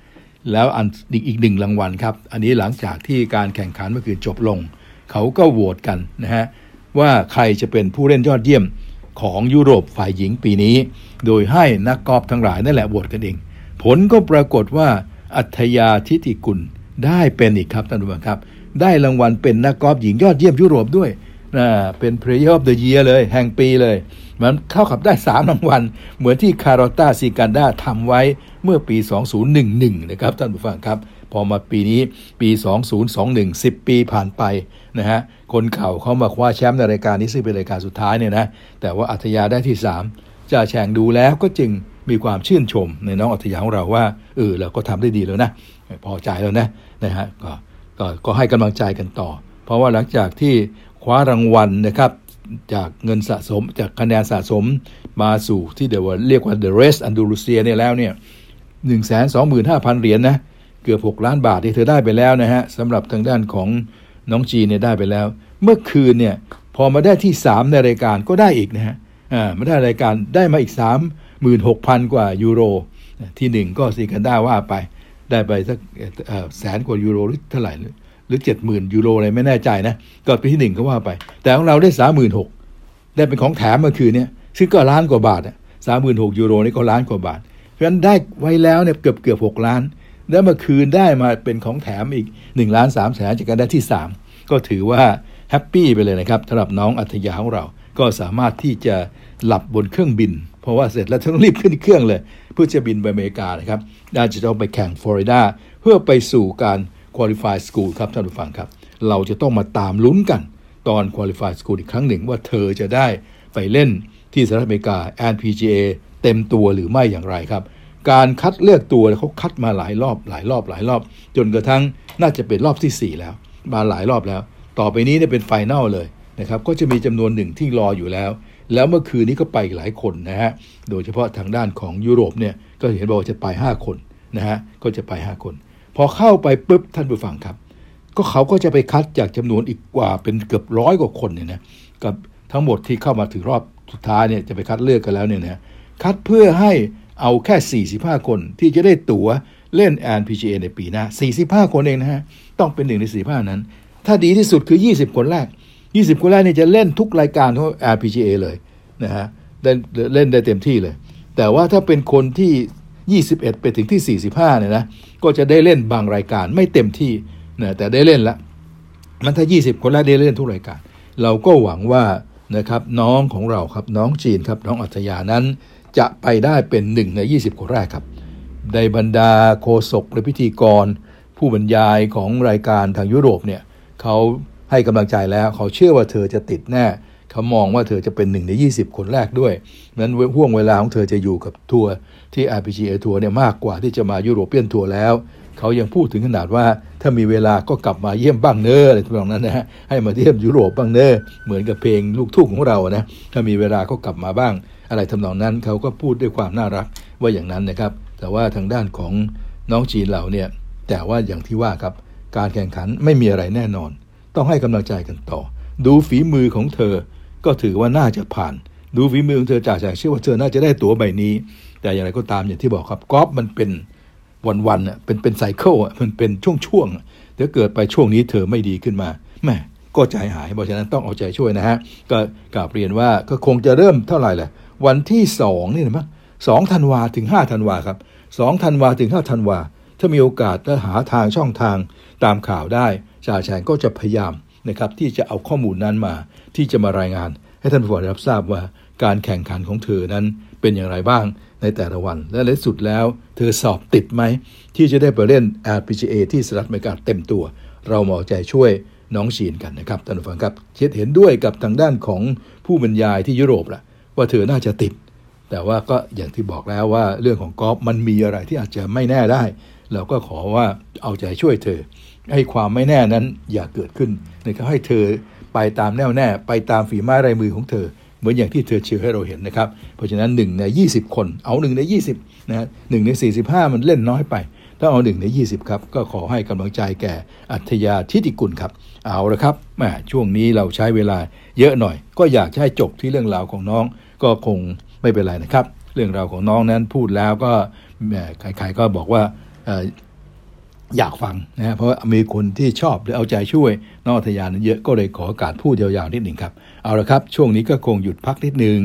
แล้วอันอีกหนึ่งรางวัลครับ อันนี้หลังจากที่การแข่งขันเมื่อคืนจบลง เขาก็โหวตกันนะฮะว่าใครจะเป็นผู้เล่นยอดเยี่ยม ของยุโรปฝ่ายหญิงปีนี้ โดยให้นักกอล์ฟทั้งหลายนั่นแหละโหวตกันเอง ผลก็ปรากฏว่าอาฒยาฐิติกุลได้เป็นอีกครับท่านผู้ชมครับ ได้รางวัลเป็นนักกอล์ฟหญิงยอดเยี่ยมยุโรปด้วยนะเป็น Player of the Year เลย แห่งปีเลย มันเข้ากับได้สามรางวัล เหมือนที่คาร์ลตาซิกันดาทำไว้เมื่อปี 2011 นะครับท่านผู้ฟังครับ พอมาปีนี้ปี 2021 10 ปีผ่านไป นะฮะคนเข่าเขามาคว้าแชมป์ในรายการนี้ซึ่งเป็นรายการสุดท้ายเนี่ยนะแต่ว่าอัธยาได้ที่ 3จ่าแฉงดูแล้วก็จึงมีความชื่นชมในน้องอัธยาของเราว่าเออเราก็ทำได้ดีแล้วนะพอใจแล้วนะนะฮะกก็ก็ให้กำลังใจกันต่อ เพราะว่าหลังจากที่คว้ารางวัลนะครับจากเงินสะสมจากคะแนนสะสมมาสู่ที่เดี๋ยวเรียกว่า the rest Andalusia เนี่ยแล้วเนี่ยหนึ่งแสนสองหมื่นห้าพันเหรียญนนะเกือบหกล้านบาทที่เธอได้ไปแล้วนะฮะสำหรับทางด้านของ น้องจีเนี่ยได้ไปแล้ว เมื่อคืนเนี่ยพอมาได้ที่สามในรายการก็ได้อีกนะฮะอ่ามาได้รายการได้มาอีกสามหมื่นหกพันกว่ายูโร ที่หนึ่งก็ซีกันด้าว่าไปได้ไปสักแสนกว่ายูโรหรือเท่าไหร่หรือเจ็ดหมื่นยูโรอะไรไม่แน่ใจนะ ก็ปีที่หนึ่งก็ว่าไป แต่ของเราได้สามหมื่นหกได้เป็นของแถมเมื่อคืนเนี้ซึ่งก็ล้านกว่าบาทสามหมื่นหกยูโรนี่ก็ล้านกว่าบาท เพราะฉะนั้นได้ไว้แล้วเนี่ยเกือบเกือบหกล้าน แล้วเมื่อคืนได้มาเป็นของแถมอีกหนึ่งล้านสามแสนจากการได้ที่สามก็ถือว่าแฮปปี้ไปเลยนะครับสำหรับน้องอัธยาของเรา ก็สามารถที่จะหลับบนเครื่องบิน เพราะว่าเสร็จแล้วต้องรีบขึ้นเครื่องเลย เพื่อจะบินไปอเมริกานะครับน่าจะต้องไปแข่งฟลอริดาเพื่อไปสู่การ Qualify School ครับท่านผู้ฟังครับ เราจะต้องมาตามลุ้นกัน ตอน Qualify School อีกครั้งหนึ่งว่าเธอจะได้ไปเล่นที่สหรัฐอเมริกา NPGA เต็มตัวหรือไม่อย่างไรครับ การคัดเลือกตัวเขาคัดมาหลายรอบหลายรอบหลายรอบ จนกระทั่งน่าจะเป็นรอบที่ 4 แล้ว มาหลายรอบแล้ว ต่อไปนี้เนี่ยเป็นไฟแนลเลยนะครับก็จะมีจำนวนหนึ่งที่รออยู่แล้ว แล้วเมื่อคืนนี้ก็ไปหลายคนนะฮะโดยเฉพาะทางด้านของยุโรปเนี่ยก็เห็นบอกว่าจะไป 5 คนนะฮะก็จะไป 5 คน พอเข้าไปปุ๊บท่านผู้ฟังครับ ก็เขาก็จะไปคัดจากจำนวนอีกกว่าเป็นเกือบร้อยกว่าคนเนี่ยนะกับทั้งหมดที่เข้ามาถึงรอบสุดท้ายเนี่ยจะไปคัดเลือกกันแล้วเนี่ยนะคัดเพื่อให้ เอาแค่ 45 คนที่จะได้ตั๋วเล่น NPGA ในปีหน้า 45 คนเองนะฮะ ต้องเป็นหนึ่งใน 45 นั้น ถ้าดีที่สุดคือ 20 คนแรก 20 คนแรกนี่จะเล่นทุกรายการของ LPGA เลยนะฮะเล่นได้เต็มที่เลย แต่ว่าถ้าเป็นคนที่ 21 ไปถึงที่ 45 เนี่ยนะ ก็จะได้เล่นบางรายการไม่เต็มที่นะแต่ได้เล่นละ มันถ้า 20 คนแรกได้เล่นทุกรายการ เราก็หวังว่านะครับน้องของเราครับน้องจีนครับน้องอาฒยานั้น จะไปได้เป็นหนึ่งใน 20 คนแรกครับ ในบรรดาโฆษกและพิธีกร ผู้บรรยายของรายการทางยุโรปเนี่ยเขาให้กำลังใจแล้วเขาเชื่อว่าเธอจะติดแน่เขามองว่าเธอจะเป็นหนึ่งใน 20 คนแรกด้วย นั้นห้วงเวลาของเธอจะอยู่กับทัวร์ที่ RPGA ทัวร์เนี่ยมากกว่าที่จะมา European Tour แล้ว เขายังพูดถึงขนาดว่าถ้ามีเวลาก็กลับมาเยี่ยมบ้างเนออะไรทำนองนั้นนะฮะให้มาเยี่ยมยุโรปบ้างเนอเหมือนกับเพลงลูกทุ่งของเรานะถ้ามีเวลาก็กลับมาบ้าง อะไรทำนองนั้นเขาก็พูดด้วยความน่ารักว่าอย่างนั้นนะครับ แต่ว่าทางด้านของน้องจีนเราเนี่ยแต่ว่าอย่างที่ว่าครับการแข่งขันไม่มีอะไรแน่นอน ต้องให้กำลังใจกันต่อ ดูฝีมือของเธอ ก็ถือว่าน่าจะผ่าน ดูฝีมือของเธอจ่ากจากเชื่อว่าเธอน่าจะได้ตั๋วใบนี้ แต่อย่างไรก็ตามอย่างที่บอกครับกอล์ฟมันเป็นวันๆอะเป็นเป็นไซเคิลอะมันเป็นช่วงๆเดี๋ยวเกิดไปช่วงนี้เธอไม่ดีขึ้นมาแม่ก็ใจหายเพราะฉะนั้นต้องเอาใจช่วยนะฮะก็กราบเรียนว่าก็คงจะเริ่มเท่าไหร่แหละ วันที่สองนี่นะมั้งสองธันวาถึงห้าธันวาครับสองธันวาถึงห้าธันวา ถ้ามีโอกาสถ้าหาทางช่องทางตามข่าวได้จ่าแฉงก็จะพยายามนะครับที่จะเอาข้อมูลนั้นมาที่จะมารายงาน ให้ท่านผู้ฟังรับทราบว่าการแข่งขันของเธอนั้นเป็นอย่างไรบ้างในแต่ละวัน และในสุดแล้ว เธอสอบติดไหม ที่จะได้ไปเล่น LPGA ที่สหรัฐอเมริกาเต็มตัว เราหมอใจช่วยน้องชีนกันนะครับท่านผู้ฟังครับเช็ดเห็นด้วยกับทางด้านของผู้บรรยายที่ยุโรปล่ะ ว่าเธอน่าจะติด แต่ว่าก็อย่างที่บอกแล้วว่าเรื่องของกอล์ฟมันมีอะไรที่อาจจะไม่แน่ได้ เราก็ขอว่าเอาใจช่วยเธอ ให้ความไม่แน่นั้นอย่าเกิดขึ้นนะครับให้เธอไปตามแน่วแน่ไปตามฝีไม้ลายมือของเธอ เหมือนอย่างที่เธอเชื่อให้เราเห็นนะครับ เพราะฉะนั้น1ใน20 คนเอา1ใน20นะหนึ่งใน 45 มันเล่นน้อยไปถ้าเอา1ใน 20 ครับ ก็ขอให้กำลังใจแก่อัธยาทิติกุลครับ เอาละครับแหมช่วงนี้เราใช้เวลาเยอะหน่อย ก็อยากให้จบที่เรื่องราวของน้อง ก็คงไม่เป็นไรนะครับ เรื่องราวของน้องนั้นพูดแล้วก็ใครๆก็บอกว่าอยากฟังนะเพราะมีคนที่ชอบหรือเอาใจช่วยนอกทยานเยอะก็เลยขอโอกาสพูดยาวๆนิดหนึ่งครับ เอาละครับ ช่วงนี้ก็คงหยุดพักนิดนึง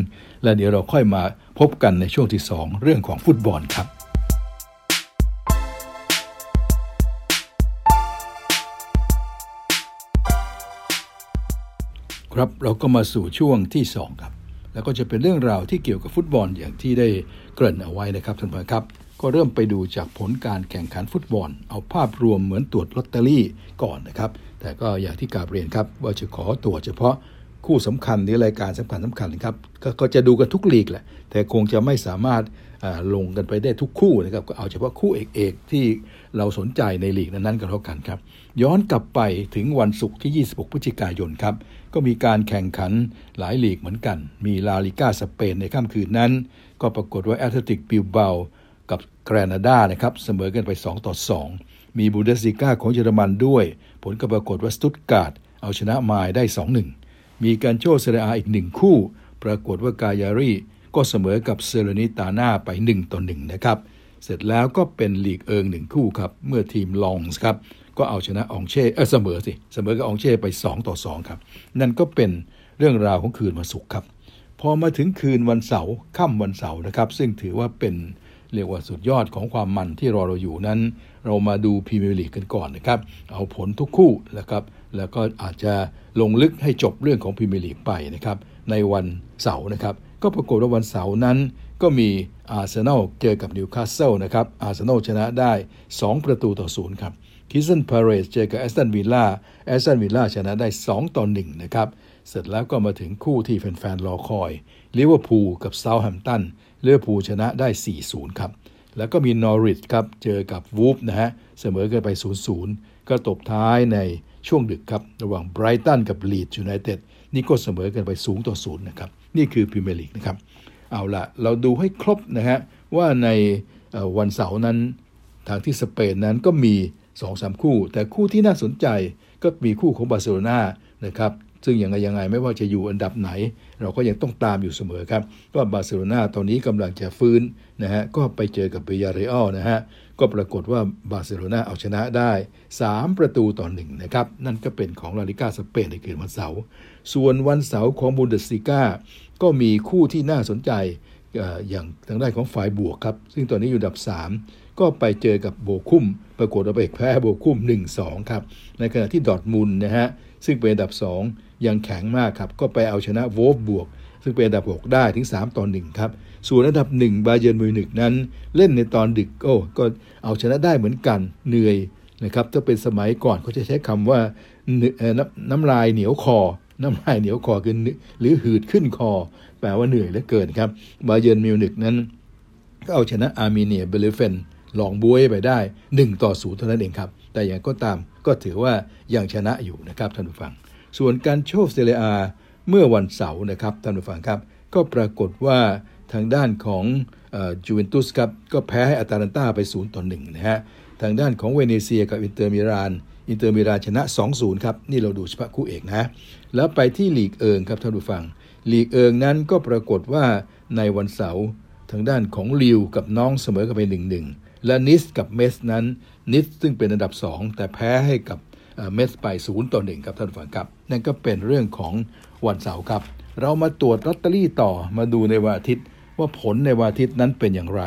แล้วเดี๋ยวเราค่อยมาพบกันในช่วงที่ 2 เรื่องของฟุตบอลครับครับเราก็มาสู่ช่วงที่ 2 ครับ แล้วก็จะเป็นเรื่องราวที่เกี่ยวกับฟุตบอลอย่างที่ได้เกริ่นเอาไว้นะครับท่านผู้ชมครับก็เริ่มไปดูจากผลการแข่งขันฟุตบอล เอาภาพรวมเหมือนตรวจลอตเตอรี่ก่อนนะครับ แต่ก็อย่างที่กราบเรียนครับ ว่าจะขอตรวจเฉพาะคู่สำคัญหรือรายการสำคัญสำคัญครับกก็จะดูกันทุกลีกแหละ แต่คงจะไม่สามารถลงกันไปได้ทุกคู่นะครับก็เอาเฉพาะคู่เอกๆที่เราสนใจในลีกนั้นๆก็แล้วกันครับ ย้อนกลับไปถึงวันศุกร์ที่ 26 พฤศจิกายนครับ ก็มีการแข่งขันหลายลีกเหมือนกัน มีลาลิก้าสเปนในค่ำคืนนั้น ก็ปรากฏว่าแอตเลติกบิลเบากับแกรนาดานะครับเสมอกันไป 2 ต่อ 2 มีบุนเดสลีกาของเยอรมันด้วย ผลก็ปรากฏว่าสตุตการ์ตเอาชนะไมนซ์ได้ 2-1 มีกัลโช่เซเรียอาอีกหนึ่งคู่ ปรากฏว่ากายารี่ก็เสมอกับซาแลร์นิตาน่าไป1ต่อ1นะครับเสร็จแล้วก็เป็นลีกเอิงหนึ่งคู่ครับ เมื่อทีมล็องส์ครับ ก็เอาชนะอองเช่เออเสมอสิเสมอกับอองเช่ไป 2 ต่อ 2 ครับ นั่นก็เป็นเรื่องราวของคืนวันศุกร์ครับ พอมาถึงคืนวันเสาร์ค่ำวันเสาร์นะครับ ซึ่งถือว่าเป็นเรียกว่าสุดยอดของความมันที่รอเราอยู่นั้น เรามาดูพรีเมียร์ลีกกันก่อนนะครับ เอาผลทุกคู่นะครับแล้วก็อาจจะลงลึกให้จบเรื่องของพรีเมียร์ลีกไปนะครับ ในวันเสาร์นะครับ ก็ปรากฏว่าวันเสาร์นั้น ก็มีอาร์เซนอลเจอกับนิวคาสเซิลนะครับอาร์เซนอลชนะได้ 2 ประตูต่อศูนย์ครับ คริสตัลพาเลซเจอกับแอสตันวิลล่าแอสตันวิลล่าชนะได้ 2 ต่อ 1 นะครับ เสร็จแล้วก็มาถึงคู่ที่แฟนๆรอคอยลิเวอร์พูลกับเซาท์แฮมป์ตันลิเวอร์พูลชนะได้ 4-0 ครับ แล้วก็มีนอริชครับ เจอกับวูล์ฟนะฮะ เสมอกันไป 0-0 ก็ตบท้ายในช่วงดึกครับ ระหว่างไบรตันกับลีดส์ยูไนเต็ดนี่ก็เสมอกันไปศูนย์ต่อศูนย์นะครับ นี่คือพรีเมียร์ลีกนะครับ เอาละเราดูให้ครบนะฮะ ว่าในวันเสาร์นั้นทางที่สเปนนั้นก็มี 2-3คู่ แต่คู่ที่น่าสนใจก็มีคู่ของบาร์เซโลนานะครับซึ่งยังไงยังไงไม่ว่าจะอยู่อันดับไหน เราก็ยังต้องตามอยู่เสมอครับว่าบาร์เซโลนาตอนนี้กำลังจะฟื้นนะฮะก็ไปเจอกับบียาร์เรอัลนะฮะก็ปรากฏว่าบาร์เซโลนาเอาชนะได้ 3 ประตูต่อหนึ่งนะครับ นั่นก็เป็นของลาลิก้าสเปนในคืนวันเสาร์ส่วนวันเสาร์ของบุนเดสลีกาก็มีคู่ที่น่าสนใจอย่างทางด้านของฝ่ายบวกครับ ซึ่งตอนนี้อยู่อันดับ 3 ก็ไปเจอกับโบคุ้ม ปรากฏว่าไปแพ้โบคุ้ม 1-2 ครับ ในขณะที่ดอทมุนนะฮะ ซึ่งเป็นอันดับ 2 ยังแข็งมากครับ ก็ไปเอาชนะโวฟบวก ซึ่งเป็นอันดับ 6 ได้ถึง 3 ต่อ 1 ครับ ส่วนอันดับ 1 บาเยร์นมิวนิกนั้น เล่นในตอนดึกโอ้ก็เอาชนะได้เหมือนกันเหนื่อยนะครับถ้าเป็นสมัยก่อนเขาจะใช้คำว่าน้ำลายเหนียวคอน้ำลายเหนียวคอคือหรือหืดขึ้นคอ แปลว่าเหนื่อยเหลือเกินครับ บาเยร์นมิวนิกนั้น ก็เอาชนะอาร์มีเนียบีเลเฟลด์ หลงบ๊วยไปได้ 1 ต่อ0เท่านั้นเองครับ แต่อย่างก็ตามก็ถือว่ายังชนะอยู่นะครับท่านผู้ฟัง ส่วนกัลโช่เซเรียอาเมื่อวันเสาร์นะครับท่านผู้ฟังครับ ก็ปรากฏว่าทางด้านของจูเวนตุสครับก็แพ้ให้อตาลันตาไป 0 ต่อ1นะฮะทางด้านของเวเนเซียกับอินเตอร์มิลานอินเตอร์มิลานชนะ 2-0 ครับ นี่เราดูเฉพาะคู่เอกนะ แล้วไปที่ลีกเอิงครับท่านผู้ฟัง ลีกเอิงนั้นก็ปรากฏว่าในวันเสาร์ทางด้านของลีลกับน็องต์เสมอกันไป1-1 และนีซกับเม็ตซ์นั้นนีซซึ่งเป็นอันดับ 2 แต่แพ้ให้กับเม็ตซ์ไป0ต่อ1ครับท่านผู้ฟังครับ นั่นก็เป็นเรื่องของวันเสาร์ครับ เรามาตรวจลอตเตอรี่ต่อมาดูในวันอาทิตย์ ว่าผลในวันอาทิตย์นั้นเป็นอย่างไร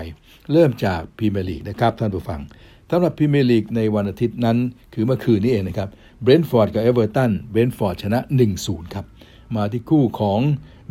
เริ่มจากพรีเมียร์ลีกนะครับท่านผู้ฟังสำหรับพรีเมียร์ลีกในวันอาทิตย์นั้น คือเมื่อคืนนี้เองนะครับเบรนท์ฟอร์ดกับเอเวอร์ตันเบรนท์ฟอร์ดชนะ 1-0 ครับ มาที่คู่ของ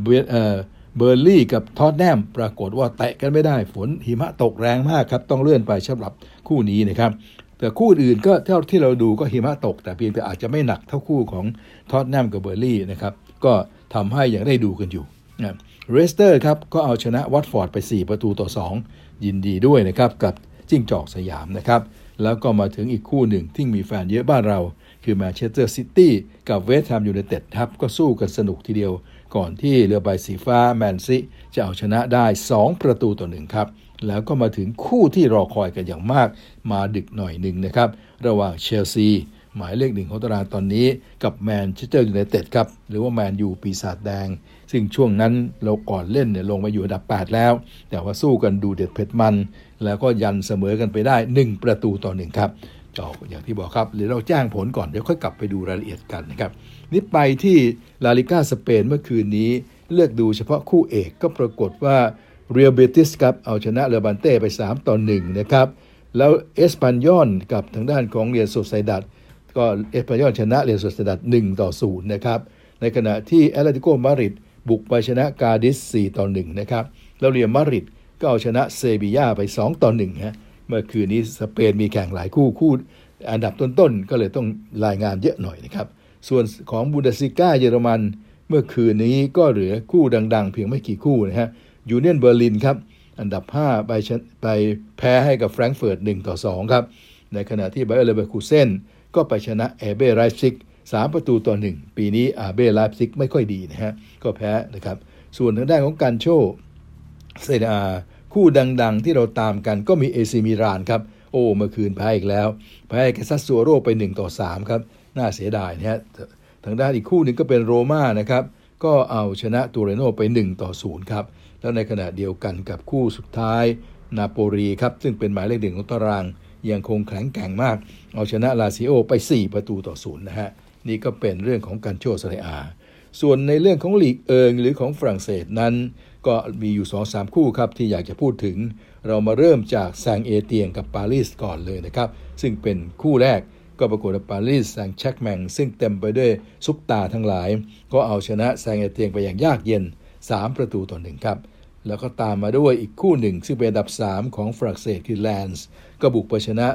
เบิร์นลีย์กับท็อตแนมปรากฏว่าเตะกันไม่ได้ ฝนหิมะตกแรงมากครับ ต้องเลื่อนไปสำหรับคู่นี้นะครับ แต่คู่อื่นก็เท่าที่เราดูก็หิมะตก แต่เพียงแต่อาจจะไม่หนักเท่าคู่ของท็อตแนมกับเบิร์นลีย์นะครับ ก็ทำให้อย่างได้ดูกันอยู่นะเลสเตอร์ครับก็เอาชนะวัตฟอร์ดไป 4 ประตูต่อ 2 ยินดีด้วยนะครับ กับจิ้งจอกสยามนะครับ แล้วก็มาถึงอีกคู่หนึ่งที่มีแฟนเยอะบ้านเรา คือแมนเชสเตอร์ซิตี้กับเวสต์แฮมยูไนเต็ดครับก็สู้กันสนุกทีเดียว ก่อนที่เรือใบสีฟ้าแมนซิตี้จะเอาชนะได้ 2 ประตูต่อหนึ่งครับ แล้วก็มาถึงคู่ที่รอคอยกันอย่างมาก มาดึกหน่อยหนึ่งนะครับ ระหว่างเชลซี หมายเลขหนึ่งของตารางตอนนี้กับแมนเชสเตอร์ยูไนเต็ดครับ หรือว่าแมนยูปีศาจแดง ซึ่งช่วงนั้นเราก่อนเล่นเนี่ยลงมาอยู่อันดับ 8 แล้ว แต่ว่าสู้กันดูเด็ดเผ็ดมัน แล้วก็ยันเสมอกันไปได้ 1 ประตูต่อหนึ่งครับก็อย่างที่บอกครับเดี๋ยวเราแจ้งผลก่อนเดี๋ยวค่อยกลับไปดูรายละเอียดกันนะครับ นี่ไปที่ลาลิก้าสเปนเมื่อคืนนี้ เลือกดูเฉพาะคู่เอกก็ปรากฏว่าเรียลเบติสครับเอาชนะเลบานเต้ไป 3 ต่อ 1 นะครับ แล้วเอสปันยอนกับทางด้านของเรอัลโซเซียดัดก็เอสปันยอนชนะเรอัลโซเซียดัด1ต่อ 0 นะครับ ในขณะที่แอตเลติโกมาดริดบุกไปชนะกาดิส 4 ต่อ 1 นะครับ แล้วเรอัลมาดริดก็เอาชนะเซบียาไป 2 ต่อ 1 ฮะ เมื่อคืนนี้สเปนมีแข่งหลายคู่คู่อันดับต้นๆ ก็เลยต้องรายงานเยอะหน่อยนะครับ ส่วนของบุนเดสลีกาเยอรมัน เมื่อคืนนี้ก็เหลือคู่ดัง ๆ เพียงไม่กี่คู่นะฮะยูเนียนเบอร์ลินครับ อันดับ 5 ไปไปแพ้ให้กับแฟรงก์เฟิร์ต1ต่อ2ครับ ในขณะที่ไบเออร์เลเวอร์คูเซนก็ไปชนะแอร์เบไลป์ซิก3 ประตูต่อ 1 ปีนี้แอร์เบไลป์ซิกไม่ค่อยดีนะฮะ ก็แพ้นะครับ ส่วนทางด้านของกัลโชเซเรียอาคู่ดัง ๆ ที่เราตามกันก็มีเอซีมิลานครับ โอ้ เมื่อคืนแพ้อีกแล้ว แพ้แก่ซัสซัวโลไป 1 ต่อ 3 ครับ น่าเสียดายนะฮะทางด้านอีกคู่หนึ่งก็เป็นโรม่านะครับ ก็เอาชนะตูเรโนไป 1 ต่อ 0 ครับ แล้วในขณะเดียวกันกับคู่สุดท้ายนาโปลีครับ ซึ่งเป็นหมายเลขหนึ่งของตาราง ยังคงแข็งแกร่งมาก เอาชนะลาซิโอไป 4 ประตูต่อ 0 นะฮะ นี่ก็เป็นเรื่องของการโชว์สเรอา ส่วนในเรื่องของลีกเอิงหรือของฝรั่งเศสนั้น ก็มีอยู่2อสาคู่ครับที่อยากจะพูดถึง เรามาเริ่มจากแซงเอเตียงกับปารีสก่อนเลยนะครับ ซึ่งเป็นคู่แรก ก็ปรากฏว่าปารีสแซงแช็กแมงซึ่งเต็มไปด้วยซุปตาทั้งหลาย ก็เอาชนะแซงเอเตียงไปอย่างยากเย็น 3 ประตูต่อหนึ่งครับ แล้วก็ตามมาด้วยอีกคู่หนึ่ง ซึ่งเป็นอันดับ 3 ของฝรั่งเศสคือแลนส์ก็บุกไปชนะ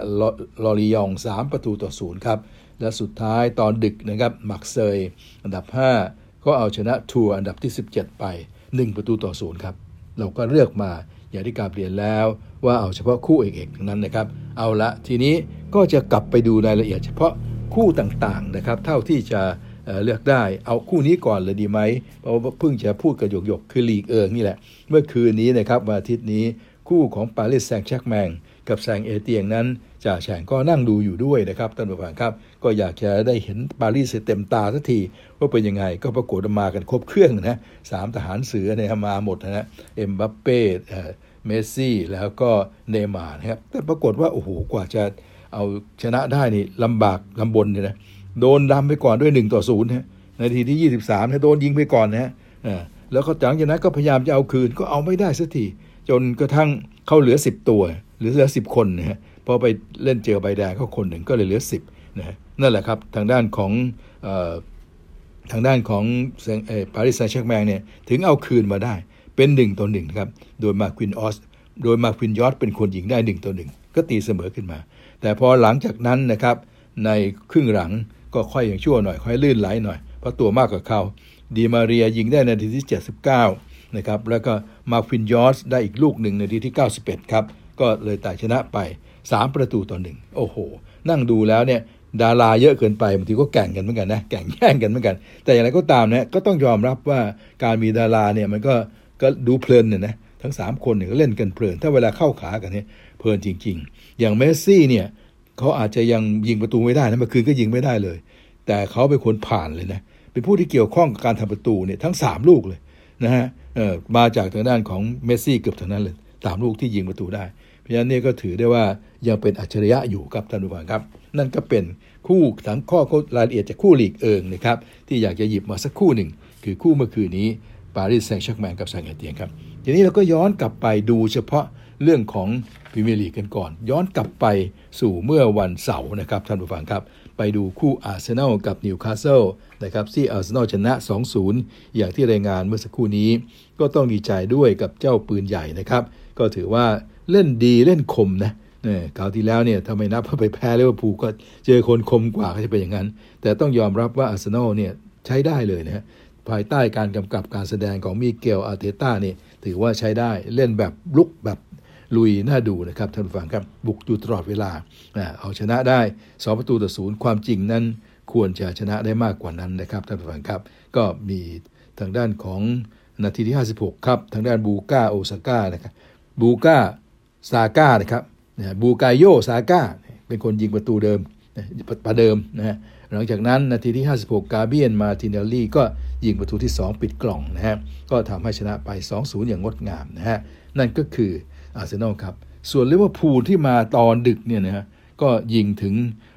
ลอริยอง 3 ประตูต่อศูนย์ครับและสุดท้ายตอนดึกนะครับมักเซยอันดับ 5 ก็เอาชนะทัวร์อันดับที่ 17 ไป 1 ประตูต่อศูนย์ครับเราก็เลือกมาอย่างที่กาเรียนแล้ว ว่าเอาเฉพาะคู่เอกๆทั้งนั้นนะครับ เอาละทีนี้ก็จะกลับไปดูรายละเอียด เฉพาะคู่ต่างๆนะครับ เท่าที่จะเลือกได้เอาคู่นี้ก่อนเลยดีไหมเพราะว่าเพิ่งจะพูดกันหยกๆคือลีกเอิงนี่แหละ เมื่อคืนนี้นะครับวันอาทิตย์นี้คู่ของปารีสแซงแชกแมงกับแซงเอเตียงนั้นจ่าแฉงก็นั่งดูอยู่ด้วยนะครับท่านผู้ฟังครับ ก็อยากจะได้เห็นปารีสเต็มตาสักที ว่าเป็นยังไงก็ปรากฏมากันครบเครื่องนะสามทหารเสือเนี่ยมาหมดนะเอ็มบัปเป้ เมสซี่แล้วก็เนย์มาร์นะครับแต่ปรากฏว่าโอ้โหกว่าจะเอาชนะได้นี่ลำบากลำบนเนี่ยนะโดนดำไปก่อนด้วย 1 ต่อ0นะในทีที่ 23นะโดนยิงไปก่อนนะฮะแล้วก็หลังจากนั้นก็พยายามจะเอาคืนก็เอาไม่ได้สักทีจนกระทั่งเขาเหลือ 10 ตัว หรือเหลือ 10 คนนะฮะพอไปเล่นเจอใบแดงเขาคนหนึ่งก็เลยเหลือ 10นะนั่นแหละครับทางด้านของทางด้านของปารีสแซงต์แชร์แมงเนี่ยถึงเอาคืนมาได้ เป็น 1 ต่อ1นะครับ โดยมาร์ควินญอส โดยมาร์ควินญอสเป็นคนยิงได้ 1 ต่อ 1 ก็ตีเสมอขึ้นมา แต่พอหลังจากนั้นนะครับ ในครึ่งหลังก็ค่อยอย่างชั่วหน่อย ค่อยลื่นไหลหน่อย เพราะตัวมากกว่าเขา ดีมาเรียยิงได้ในนาทีที่ 79 นะครับ แล้วก็มาร์ควินญอสได้อีกลูกหนึ่งในนาทีที่ 91 ครับ ก็เลยแตายชนะไป 3 ประตูต่อหนึ่งโอ้โห นั่งดูแล้วเนี่ยดาราเยอะเกินไปบางทีก็แข่งกันเหมือนกันนะแข่งแย่งกันเหมือนกัน แต่อย่างไรก็ตามนะก็ต้องยอมรับว่าการมีดาราเนี่ยมันก็ ก็ดูเพลินเนี่ยนะทั้ง 3 คนเนี่ยเล่นกันเพลิน ถ้าเวลาเข้าขากันเนี่ยเพลินจริง ๆ อย่างเมสซี่เนี่ยเขาอาจจะยังยิงประตูไม่ได้นะเมื่อคืนก็ยิงไม่ได้เลย แต่เขาเป็นคนผ่านเลยนะเป็นผู้ที่เกี่ยวข้องกับการทำประตูเนี่ยทั้ง 3 ลูกเลยนะฮะมาจากทางด้านของเมสซี่เกือบทั้งนั้นเลยสามลูกที่ยิงประตูได้ เพราะฉะนั้นนี่ก็ถือได้ว่ายังเป็นอัจฉริยะอยู่ครับท่านผู้ฟังครับ นั่นก็เป็นคู่สังข้อรายละเอียดจากคู่ลีกเอิงนะครับที่อยากจะหยิบมาสักคู่หนึ่ง คือคู่เมื่อคืนนี้ ปารีสแซงต์แชร์แมงกับแซงต์เอเตียนครับทีนี้เราก็ย้อนกลับไปดูเฉพาะเรื่องของพรีเมียร์ลีกกันก่อน ย้อนกลับไปสู่เมื่อวันเสาร์นะครับท่านผู้ฟังครับ ไปดูคู่อาร์เซนอลกับนิวคาสเซิลนะครับที่อาร์เซนอลชนะ 2-0 อย่างที่รายงานเมื่อสักครู่นี้ ก็ต้องดีใจด้วยกับเจ้าปืนใหญ่นะครับ ก็ถือว่าเล่นดีเล่นคมนะเนี่ยคราวที่แล้วเนี่ยทำไมนับไปแพ้ลิเวอร์พูลก็เจอคนคมกว่าก็จะเป็นอย่างนั้น แต่ต้องยอมรับว่าอาร์เซนอลเนี่ยใช้ได้เลยนะ ภายใต้การกำกับการแสดงของมิเกลอาร์เตต้านี่ถือว่าใช้ได้เล่นแบบลุกแบบลุยน่าดูนะครับท่านผู้ฟังครับบุกอยู่ตลอดเวลาเอาชนะได้2ประตูต่อศูนย์ความจริงนั้นควรจะชนะได้มากกว่านั้นนะครับท่านผู้ฟังครับ ก็มีทางด้านของนาทีที่ 56 ครับ ทางด้านบูกาโอซาก้านะครับบูกาซาก้านะครับบูกายโยซาก้าเป็นคนยิงประตูเดิมประเดิมนะฮะหลังจากนั้นนาทีที่ 56 กาเบรียลมาร์ติเนลลี่ก็ ยิงประตูที่ 2 ปิดกล่องนะฮะก็ทำให้ชนะไป 2-0 อย่างงดงามนะฮะนั่นก็คืออาร์เซนอลครับ ส่วนลิเวอร์พูลที่มาตอนดึกเนี่ยนะฮะก็ยิงถึง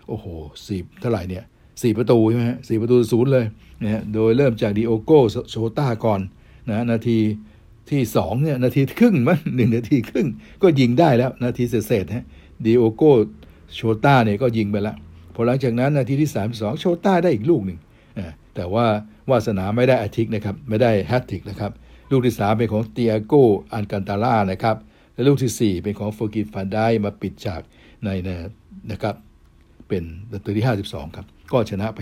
โอ้โหสี่เท่าไหร่เนี่ยสี่ประตูใช่ไหมฮะสี่ประตูศูนย์เลยนะฮะโดยเริ่มจากดิโอโกโชต้าก่อนนะนาทีที่สองเนี่ยนาทีครึ่งมั้งหนึ่งนาทีครึ่งก็ยิงได้แล้ว นาทีเศษๆฮะดิโอโกโชต้าเนี่ยก็ยิงไปแล้วพอหลังจากนั้นนาทีที่32โชต้าได้อีกลูกหนึ่ง แต่ว่าวาสนาไม่ได้แฮตทริกนะครับ ไม่ได้แฮตทริกนะครับ ลูกที่ 3 เป็นของติอาโกอัลกันตาร่านะครับ และลูกที่ 4 เป็นของโฟกิฟันได้มาปิดจากในนะครับ เป็นประตูที่ 52 ครับ ก็ชนะไป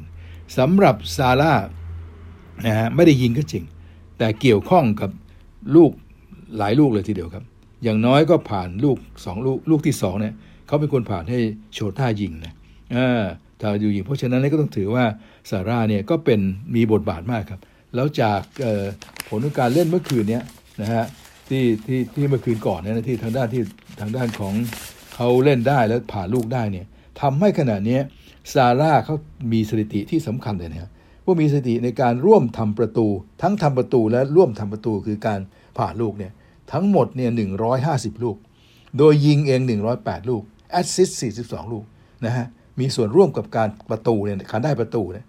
4-0สำหรับซาร่านะฮะไม่ได้ยิงก็จริง แต่เกี่ยวข้องกับลูกหลายลูกเลยทีเดียวครับ อย่างน้อยก็ผ่านลูก 2 ลูก ลูกที่2เนี่ยเขาเป็นคนผ่านให้โชต้ายิงนะถ้าอยู่ยิง เพราะฉะนั้นก็ต้องถือว่า ซาร่าเนี่ยก็เป็นมีบทบาทมากครับ แล้วจากผลของการเล่นเมื่อคืนนี้นะฮะที่ที่ที่เมื่อคืนก่อนเนี่ยที่ทางด้านที่ทางด้านของเขาเล่นได้แล้วผ่านลูกได้เนี่ยทำให้ขณะนี้ซาลาห์เขามีสถิติที่สำคัญเลยนะครับว่ามีสถิติในการร่วมทำประตู ทั้งทำประตูและร่วมทำประตูคือการผ่านลูกเนี่ยทั้งหมดเนี่ยหนึ่งลูก โดยยิงเอง 108 ลูกแอสซิสต์42 ลูกนะฮะมีส่วนร่วมกับการประตูเนี่ยการได้ประตูเนี่ย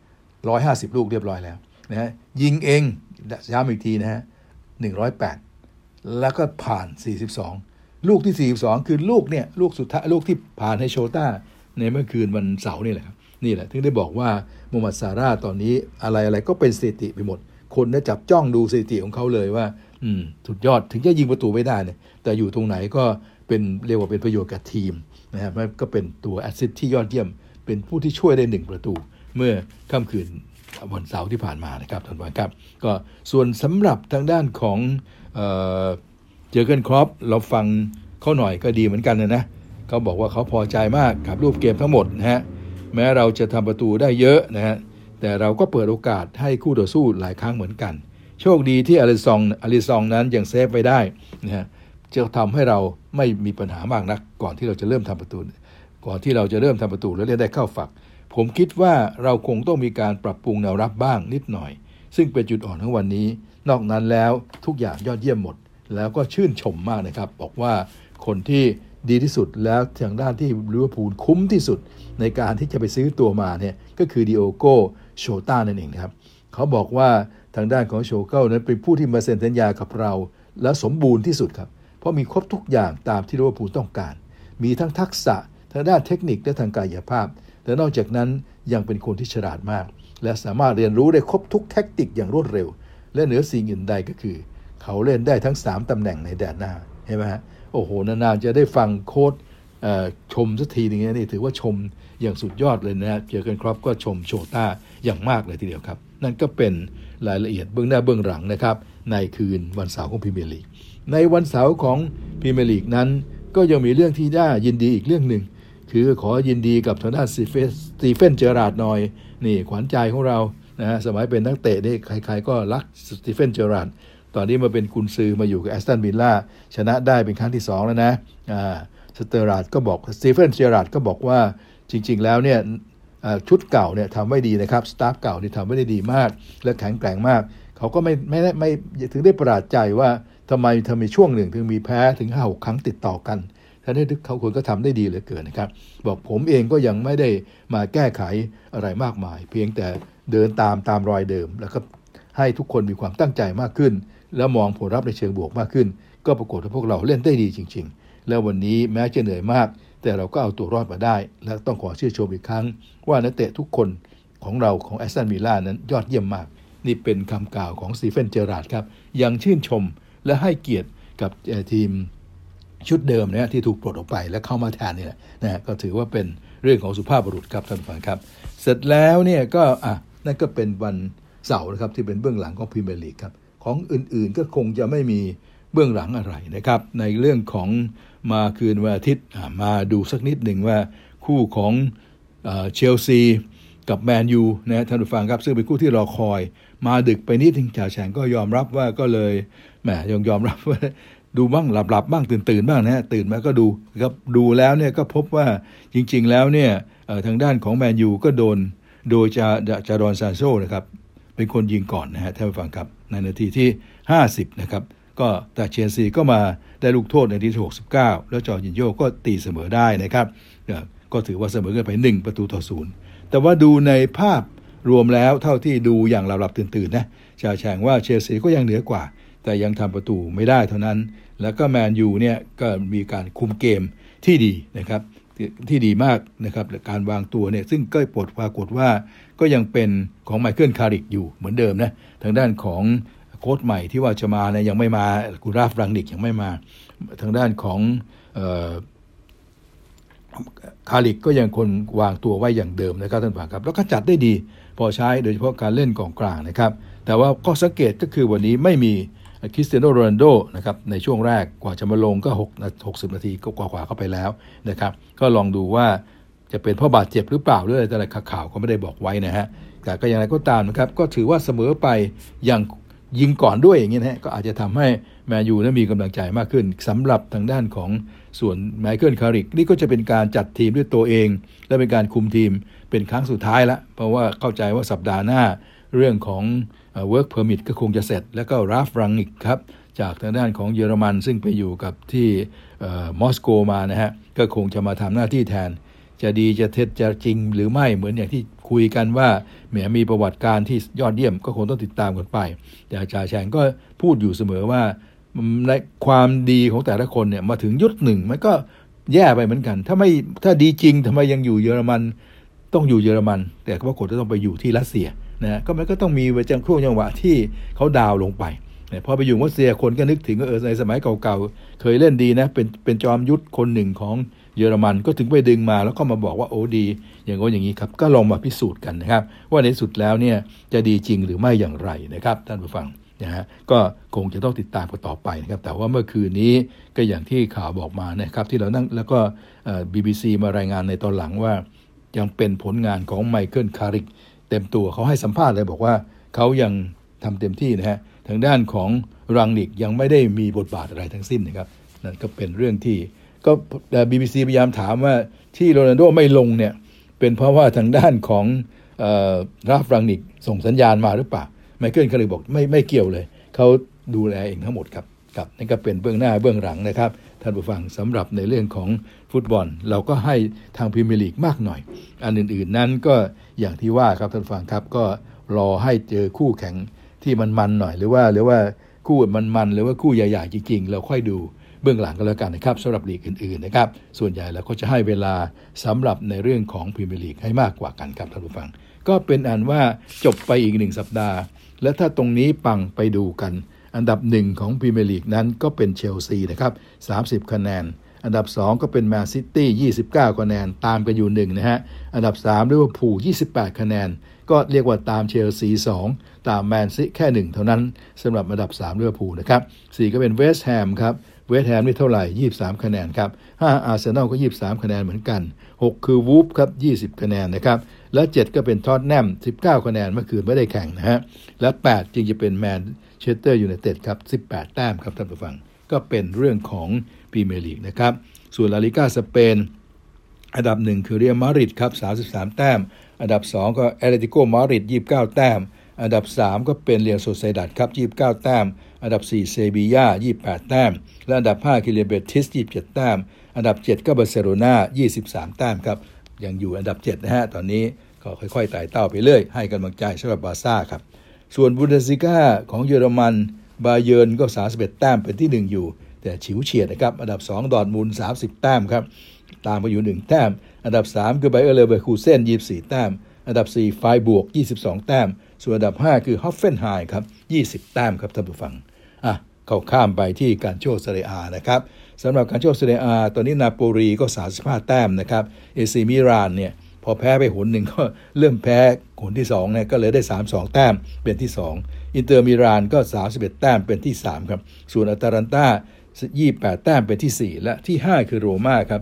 ร้อยห้าสิบลูกเรียบร้อยแล้วนะฮะยิงเองย้ำอีกทีนะฮะหนึ่งร้อยแปดแล้วก็ผ่าน42ลูกที่ 42 คือลูกเนี่ยลูกสุดท้ายลูกที่ผ่านให้โชต้าในเมื่อคืนวันเสาร์นี่แหละครับนี่แหละถึงได้บอกว่ามูฮัมหมัดซาร่าตอนนี้อะไรอะไรก็เป็นสถิติไปหมด คนเนี่ยจับจ้องดูสถิติของเขาเลยว่า อืมสุดยอดถึงจะยิงประตูไม่ได้เนี่ยแต่อยู่ตรงไหนก็เป็นเรียกว่าเป็นประโยชน์กับทีมนะครับก็เป็นตัวแอสซิสที่ยอดเยี่ยม เป็นผู้ที่ช่วยได้หนึ่งประตู เมื่อค่ำคืนวันเสาร์ที่ผ่านมานะครับท่านผู้ชมครับก็ส่วนสำหรับทางด้านของเจอร์เกนคล็อปป์เราฟังเขาหน่อยก็ดีเหมือนกันนะนะเขาบอกว่าเขาพอใจมากกับรูปเกมทั้งหมดนะฮะแม้เราจะทำประตูได้เยอะนะฮะแต่เราก็เปิดโอกาสให้คู่ต่อสู้หลายครั้งเหมือนกัน โชคดีที่อาริซองอาริซองนั้นยังเซฟไปได้นะฮะจะทำให้เราไม่มีปัญหามากนัก ก่อนที่เราจะเริ่มทำประตู ก่อนที่เราจะเริ่มทำประตูแล้วเล่นได้เข้าฝัก ผมคิดว่าเราคงต้องมีการปรับปรุงแนวรับบ้างนิดหน่อย ซึ่งเป็นจุดอ่อนของวันนี้ นอกนั้นแล้วทุกอย่างยอดเยี่ยมหมด แล้วก็ชื่นชมมากนะครับ บอกว่าคนที่ดีที่สุดแล้วทางด้านที่ลิเวอร์พูลคุ้มที่สุด ในการที่จะไปซื้อตัวมาเนี่ยก็คือดิโอโกโชต้านั่นเองครับ เขาบอกว่าทางด้านของโชเก้านั้นเป็นผู้ที่มาเซ็นสัญญากับเรา และสมบูรณ์ที่สุดครับ เพราะมีครบทุกอย่างตามที่ลิเวอร์พูลต้องการ มีทั้งทักษะทางด้านเทคนิคและทางกายภาพ และนอกจากนั้นยังเป็นคนที่ฉลาดมาก และสามารถเรียนรู้ได้ครบทุกแท็กติกอย่างรวดเร็ว และเหนือสิ่งอื่นใดก็คือ เขาเล่นได้ทั้ง 3 ตำแหน่งในแดนหน้าเห็นไหมฮะโอ้โหนานๆจะได้ฟังโค้ดชมสักทีนึงนี่ถือว่าชมอย่างสุดยอดเลยนะเจอร์เกนคล็อปป์ก็ชมโชต้าอย่างมากเลยทีเดียวครับ นั่นก็เป็นรายละเอียดเบื้องหน้าเบื้องหลังนะครับ ในคืนวันเสาร์ของพรีเมียร์ลีกในวันเสาร์ของพรีเมียร์ลีกนั้น ก็ยังมีเรื่องที่น่ายินดีอีกเรื่องหนึ่ง คือขอยินดีกับทางด้านสตีเฟนเจอร์ราร์ดหน่อย นี่ขวัญใจของเรานะฮะสมัยเป็นนักเตะนี่ใครๆก็รักสตีเฟนเจอร์ราร์ดตอนนี้มาเป็นกุนซือมาอยู่กับแอสตันวิลล่าชนะได้เป็นครั้งที่ 2 แล้วนะอ่าสเตอราดก็บอกสตีเฟนเจอร์ราร์ดก็บอกว่าจริง ๆ แล้วเนี่ยชุดเก่าเนี่ยทำไม่ดีนะครับ staff เก่าที่ทำไม่ได้ดีมาก และแข็งแกร่งมาก เขาก็ไม่ไม่ไม่ถึงได้ประหลาดใจว่าทำไมทำไมช่วงหนึ่งถึงมีแพ้ถึงห้าหกครั้งติดต่อกัน ทั้งที่เขาคนก็ทำได้ดีเหลือเกินนะครับ บอกผมเองก็ยังไม่ได้มาแก้ไขอะไรมากมาย เพียงแต่เดินตามตามรอยเดิม แล้วก็ให้ทุกคนมีความตั้งใจมากขึ้น แล้วมองผลลัพธ์ในเชิงบวกมากขึ้น ก็ปรากฏว่าพวกเราเล่นได้ดีจริง ๆ แล้ววันนี้แม้จะเหนื่อยมาก แต่เราก็เอาตัวรอดมาได้ และต้องขอชื่นชมอีกครั้ง ว่านักเตะทุกคนของเราของแอสตันวิลล่านั้นยอดเยี่ยมมาก นี่เป็นคำกล่าวของสตีเฟนเจอราดครับยังชื่นชมและให้เกียรติกับทีม ชุดเดิมเนี่ยที่ถูกปลดออกไปแล้วเข้ามาแทนเนี่ยนะก็ถือว่าเป็นเรื่องของสุภาพบุรุษครับท่านผู้ฟังครับ เสร็จแล้วเนี่ยก็อะนั่นก็เป็นวันเสาร์นะครับที่เป็นเบื้องหลังของพรีเมียร์ลีกครับของอื่นๆก็คงจะไม่มีเบื้องหลังอะไรนะครับ ในเรื่องของมาคืนวันอาทิตย์มาดูสักนิดหนึ่งว่าคู่ของเชลซีกับแมนยูนะท่านผู้ฟังครับ ซึ่งเป็นคู่ที่รอคอย มาดึกไปนิดนึงจ่าแฉงก็ยอมรับว่าก็เลยแหมยอมยอมรับว่า ดูบ้างหลับหลับบ้างตื่นตื่นบ้างนะฮะตื่นมาก็ดูครับดูแล้วเนี่ยก็พบว่าจริง ๆ แล้วเนี่ยทางด้านของแมนยูก็โดนโดยจาจาดอนซานโชนะครับเป็นคนยิงก่อนนะฮะท่านผู้ฟังครับในนาทีที่ 50 นะครับ ก็แต่เชลซีก็มาได้ลูกโทษในนาทีที่69 แล้วจอร์จินโยก็ตีเสมอได้นะครับก็ถือว่าเสมอกันไป 1 ประตูต่อศูนย์แต่ว่าดูในภาพรวมแล้วเท่าที่ดูอย่างหลับๆตื่นๆนะจ่าแฉ่งว่าเชลซีก็ยังเหนือกว่า แต่ยังทำประตูไม่ได้เท่านั้น แล้วก็แมนยูเนี่ยก็มีการคุมเกมที่ดีนะครับที่ดีมากนะครับการวางตัวเนี่ยซึ่งก็ปลดปรากฏว่าก็ยังเป็นของไมเคิลคาริกอยู่เหมือนเดิมนะทางด้านของโค้ชใหม่ที่ว่าจะมาเนี่ยยังไม่มากูราฟรังนิกยังไม่มา ทางด้านของคาริกก็ยังคนวางตัวไว้อย่างเดิมนะครับท่านผู้ชมครับ แล้วก็จัดได้ดีพอใช้โดยเฉพาะการเล่นกองกลางนะครับ แต่ว่าข้อสังเกตก็คือวันนี้ไม่มี คริสเตียโนโรนัลโดนะครับในช่วงแรกกว่าจะมาลงก็6 60 นาทีก็กว่าๆเข้าไปแล้วนะครับก็ลองดูว่าจะเป็นเพราะบาดเจ็บหรือเปล่าหรืออะไรแต่ละข่าวก็ไม่ได้บอกไว้นะฮะแต่ก็อย่างไรก็ตามนะครับก็ถือว่าเสมอไปอย่างยิงก่อนด้วยอย่างนี้นะก็อาจจะทำให้แมนยูนั้นมีกำลังใจมากขึ้นสำหรับทางด้านของส่วนไมเคิลคาริกนี่ก็จะเป็นการจัดทีมด้วยตัวเอง และเป็นการคุมทีมเป็นครั้งสุดท้ายละเพราะว่าเข้าใจว่าสัปดาห์หน้าเรื่องของ work permit ก็คงจะเสร็จ แล้วก็ราฟรังอีกครับ จากทางด้านของเยอรมัน ซึ่งไปอยู่กับที่มอสโกมานะฮะ ก็คงจะมาทำหน้าที่แทน จะดีจะเท็จจะจริงหรือไม่เหมือนอย่างที่คุยกันว่าแหมมีประวัติการที่ยอดเยี่ยมก็คงต้องติดตามกันไป แต่อาจารย์แชงก็พูดอยู่เสมอว่าในความดีของแต่ละคนเนี่ยมาถึงยุดหนึ่งมันก็แย่ไปเหมือนกัน ถ้าไม่ถ้าดีจริงทำไมยังอยู่เยอรมันต้องอยู่เยอรมัน แต่ก็ปรากฏว่าต้องไปอยู่ที่รัสเซีย นะก็มันก็ต้องมีจังช่วงจังหวะที่เขาดาวลงไปนะพอไปอยู่รัสเซียคนก็นึกถึงเออในสมัยเก่าๆ เคยเล่นดีนะ เป็นเป็นจอมยุทธคนหนึ่งของเยอรมันก็ถึงไปดึงมาแล้วก็มาบอกว่าโอ้ดี อย่างโน้อย่างนี้ครับ ก็ลองมาพิสูจน์กันนะครับ ว่าในสุดแล้วเนี่ยจะดีจริงหรือไม่อย่างไรนะครับ ท่านผู้ฟังนะฮะก็คงจะต้องติดตามกันต่อไปนะครับ แต่ว่าเมื่อคืนนี้ก็อย่างที่ข่าวบอกมานะครับ ที่เรานั่งแล้วก็บีบีซีมารายงานในตอนหลังว่ายังเป็นผลงานของไมเคิลคาร์ริก เต็มตัวเขาให้สัมภาษณ์เลยบอกว่าเขายังทำเต็มที่นะฮะทางด้านของรังนิกยังไม่ได้มีบทบาทอะไรทั้งสิ้นนะครับนั่นก็เป็นเรื่องที่ก็บีบีซีพยายามถามว่าที่โรนัลโดไม่ลงเนี่ยเป็นเพราะว่าทางด้านของราฟรังนิกส่งสัญญาณมาหรือเปล่าไมเคิลเขาเลยบอกไม่ไม่เกี่ยวเลย เขาดูแลเองทั้งหมดครับครับนั่นก็เป็นเบื้องหน้าเบื้องหลังนะครับท่านผู้ฟังสำหรับในเรื่องของฟุตบอล เราก็ให้ทางพรีเมียร์ลีกมากหน่อย อันอื่นๆนั้นก็ อย่างที่ว่าครับท่านฟังครับก็รอให้เจอคู่แข่งที่มันมันหน่อย หรือว่าหรือว่าคู่มันมันหรือว่าคู่ใหญ่ๆจริงๆ เราค่อยดูเบื้องหลังก็แล้วกันนะครับสำหรับลีกอื่นๆนะครับ ส่วนใหญ่เราก็จะให้เวลาสำหรับในเรื่องของพรีเมียร์ลีกให้มากกว่ากันครับท่านผู้ฟัง ก็เป็นอันว่าจบไปอีกหนึ่งสัปดาห์ และถ้าตรงนี้ปังไปดูกัน อันดับหนึ่งของพรีเมียร์ลีกนั้นก็เป็นเชลซีนะครับ30 คะแนน อันดับ 2 ก็เป็นแมนซิตี้29 คะแนน ตามกันอยู่ 1 นะฮะ อันดับ3ลิเวอร์พูล28 คะแนน ก็เรียกว่าตามเชลซี 2 ตามแมนซิแค่ 1 เท่านั้นสำหรับอันดับ3ลิเวอร์พูลนะครับ 4 ก็เป็นเวสต์แฮมครับ เวสต์แฮมนี่เท่าไหร่ 23 คะแนนครับ 5 อาร์เซนอลก็ 23 คะแนนเหมือนกัน 6 คือวูล์ฟครับ20 คะแนนนะครับ และ 7 ก็เป็นท็อตแนม 19 คะแนนเมื่อคืนไม่ได้แข่งนะฮะ และ 8 จึงจะเป็นแมนเชสเตอร์ยูไนเต็ดครับ 18 แต้มครับท่านผู้ฟัง ก็เป็นเรื่องของ พรีเมียร์ลีกนะครับ ส่วนลาลิกาสเปน อันดับ 1 คือเรอัลมาดริดครับ33 แต้ม อันดับ 2 ก็แอตเลติโกมาดริด29 แต้ม อันดับ 3 ก็เป็นเรอัลโซเซียดัดครับ29 แต้ม อันดับ 4 เซบีย่า28 แต้ม และอันดับ 5 คือเรอัลเบติส27 แต้ม อันดับ 7 ก็บาร์เซโลนา23 แต้มครับยังอยู่อันดับ 7 นะฮะ ตอนนี้ก็ค่อยๆไต่เต้าไปเรื่อย ให้กำลังใจสำหรับบาร์ซ่าครับ ส่วนบุนเดสลีกาของเยอรมัน บาเยิร์นก็ 31 แต้มเป็นที่ 1 อยู่ แต่ฉิวเฉียดนะครับ อันดับ 2 ดอร์ทมุนด์30 แต้มครับ ตามมาอยู่ 1 แต้ม อันดับ 3 คือไบเออร์เลเวอร์คูเซน24 แต้ม อันดับ 4 ไฟร์บวร์ก 22 แต้ม ส่วนอันดับ 5 คือฮอฟเฟนไฮม์ครับ 20 แต้มครับท่านผู้ฟัง อะ เขาข้ามไปที่กัลโช่เซเรียอานะครับสำหรับกัลโช่เซเรียอาตอนนี้นาโปลีก็ 35 แต้มนะครับ เอซีมิลานเนี่ยพอแพ้ไปหนหนึ่งก็เริ่มแพ้หนที่2เนี่ยก็เลยได้ 32 แต้มเป็นที่ 2 อินเตอร์มิลานก็ 31 แต้มเป็นที่ 3 ครับ ส่วนอตาลันตา 28 แต้มเป็นที่ 4 และที่ 5 คือโรม่าครับ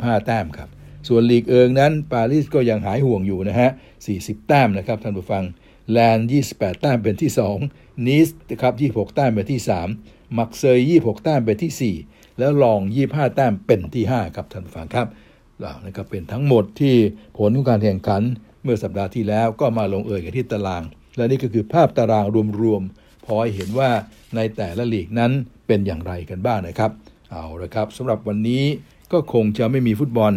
25 แต้มครับ ส่วนลีกเอิงนั้น ปารีสก็ยังหายห่วงอยู่นะฮะ 40 แต้มนะครับท่านผู้ฟัง แลนด์28 แต้มเป็นที่ 2 นิสนะครับ26 แต้มเป็นที่ 3 มักเซย26 แต้มเป็นที่ 4 แล้วลอง 25 แต้มเป็นที่ 5 ครับท่านผู้ฟังครับนะครับเป็นทั้งหมดที่ผลของการแข่งขันเมื่อสัปดาห์ที่แล้วก็มาลงเอยกันที่ตาราง และนี่ก็คือภาพตารางรวมๆ พอเห็นว่าในแต่ละลีกนั้นเป็นอย่างไรกันบ้างนะครับ เอาละครับสำหรับวันนี้ก็คงจะไม่มีฟุตบอล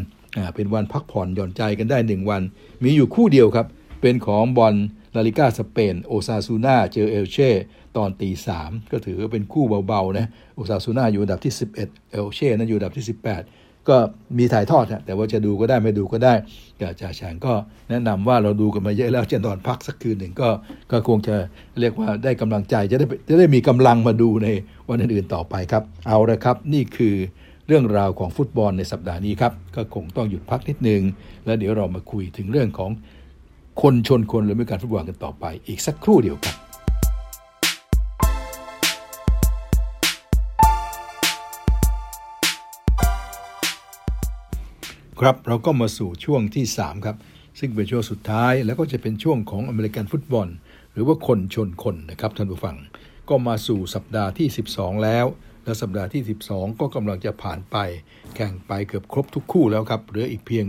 เป็นวันพักผ่อนหย่อนใจกันได้1วัน มีอยู่คู่เดียวครับ เป็นของบอลลาลีกาสเปนโอซาซูนาเจอเอลเช่ตอนตีสามก็ถือว่าเป็นคู่เบาๆนะโอซาซูนาอยู่อันดับที่ 11 เอลเช่นั้นอยู่อันดับที่ 18 ก็มีถ่ายทอดนะแต่ว่าจะดูก็ได้ไม่ดูก็ได้กับจ่าแฉ่งก็แนะนำว่าเราดูกันมาเยอะแล้วจะนอนพักสักคืนหนึ่งก็ก็คงจะเรียกว่าได้กำลังใจจะได้จะได้มีกำลังมาดูในวันอื่นๆต่อไปครับ เอาละครับนี่คือเรื่องราวของฟุตบอลในสัปดาห์นี้ครับ ก็คงต้องหยุดพักนิดนึง แล้วเดี๋ยวเรามาคุยถึงเรื่องของคนชนคนหรือไม่การฟุตบอลกันต่อไป อีกสักครู่เดียวครับ ครับเราก็มาสู่ช่วงที่ 3 ครับ ซึ่งเป็นช่วงสุดท้ายแล้วก็จะเป็นช่วงของอเมริกันฟุตบอล หรือว่าคนชนคนนะครับท่านผู้ฟัง ก็มาสู่สัปดาห์ที่ 12 แล้ว และสัปดาห์ที่ 12 ก็กำลังจะผ่านไป แข่งไปเกือบครบทุกคู่แล้วครับเหลืออีกเพียง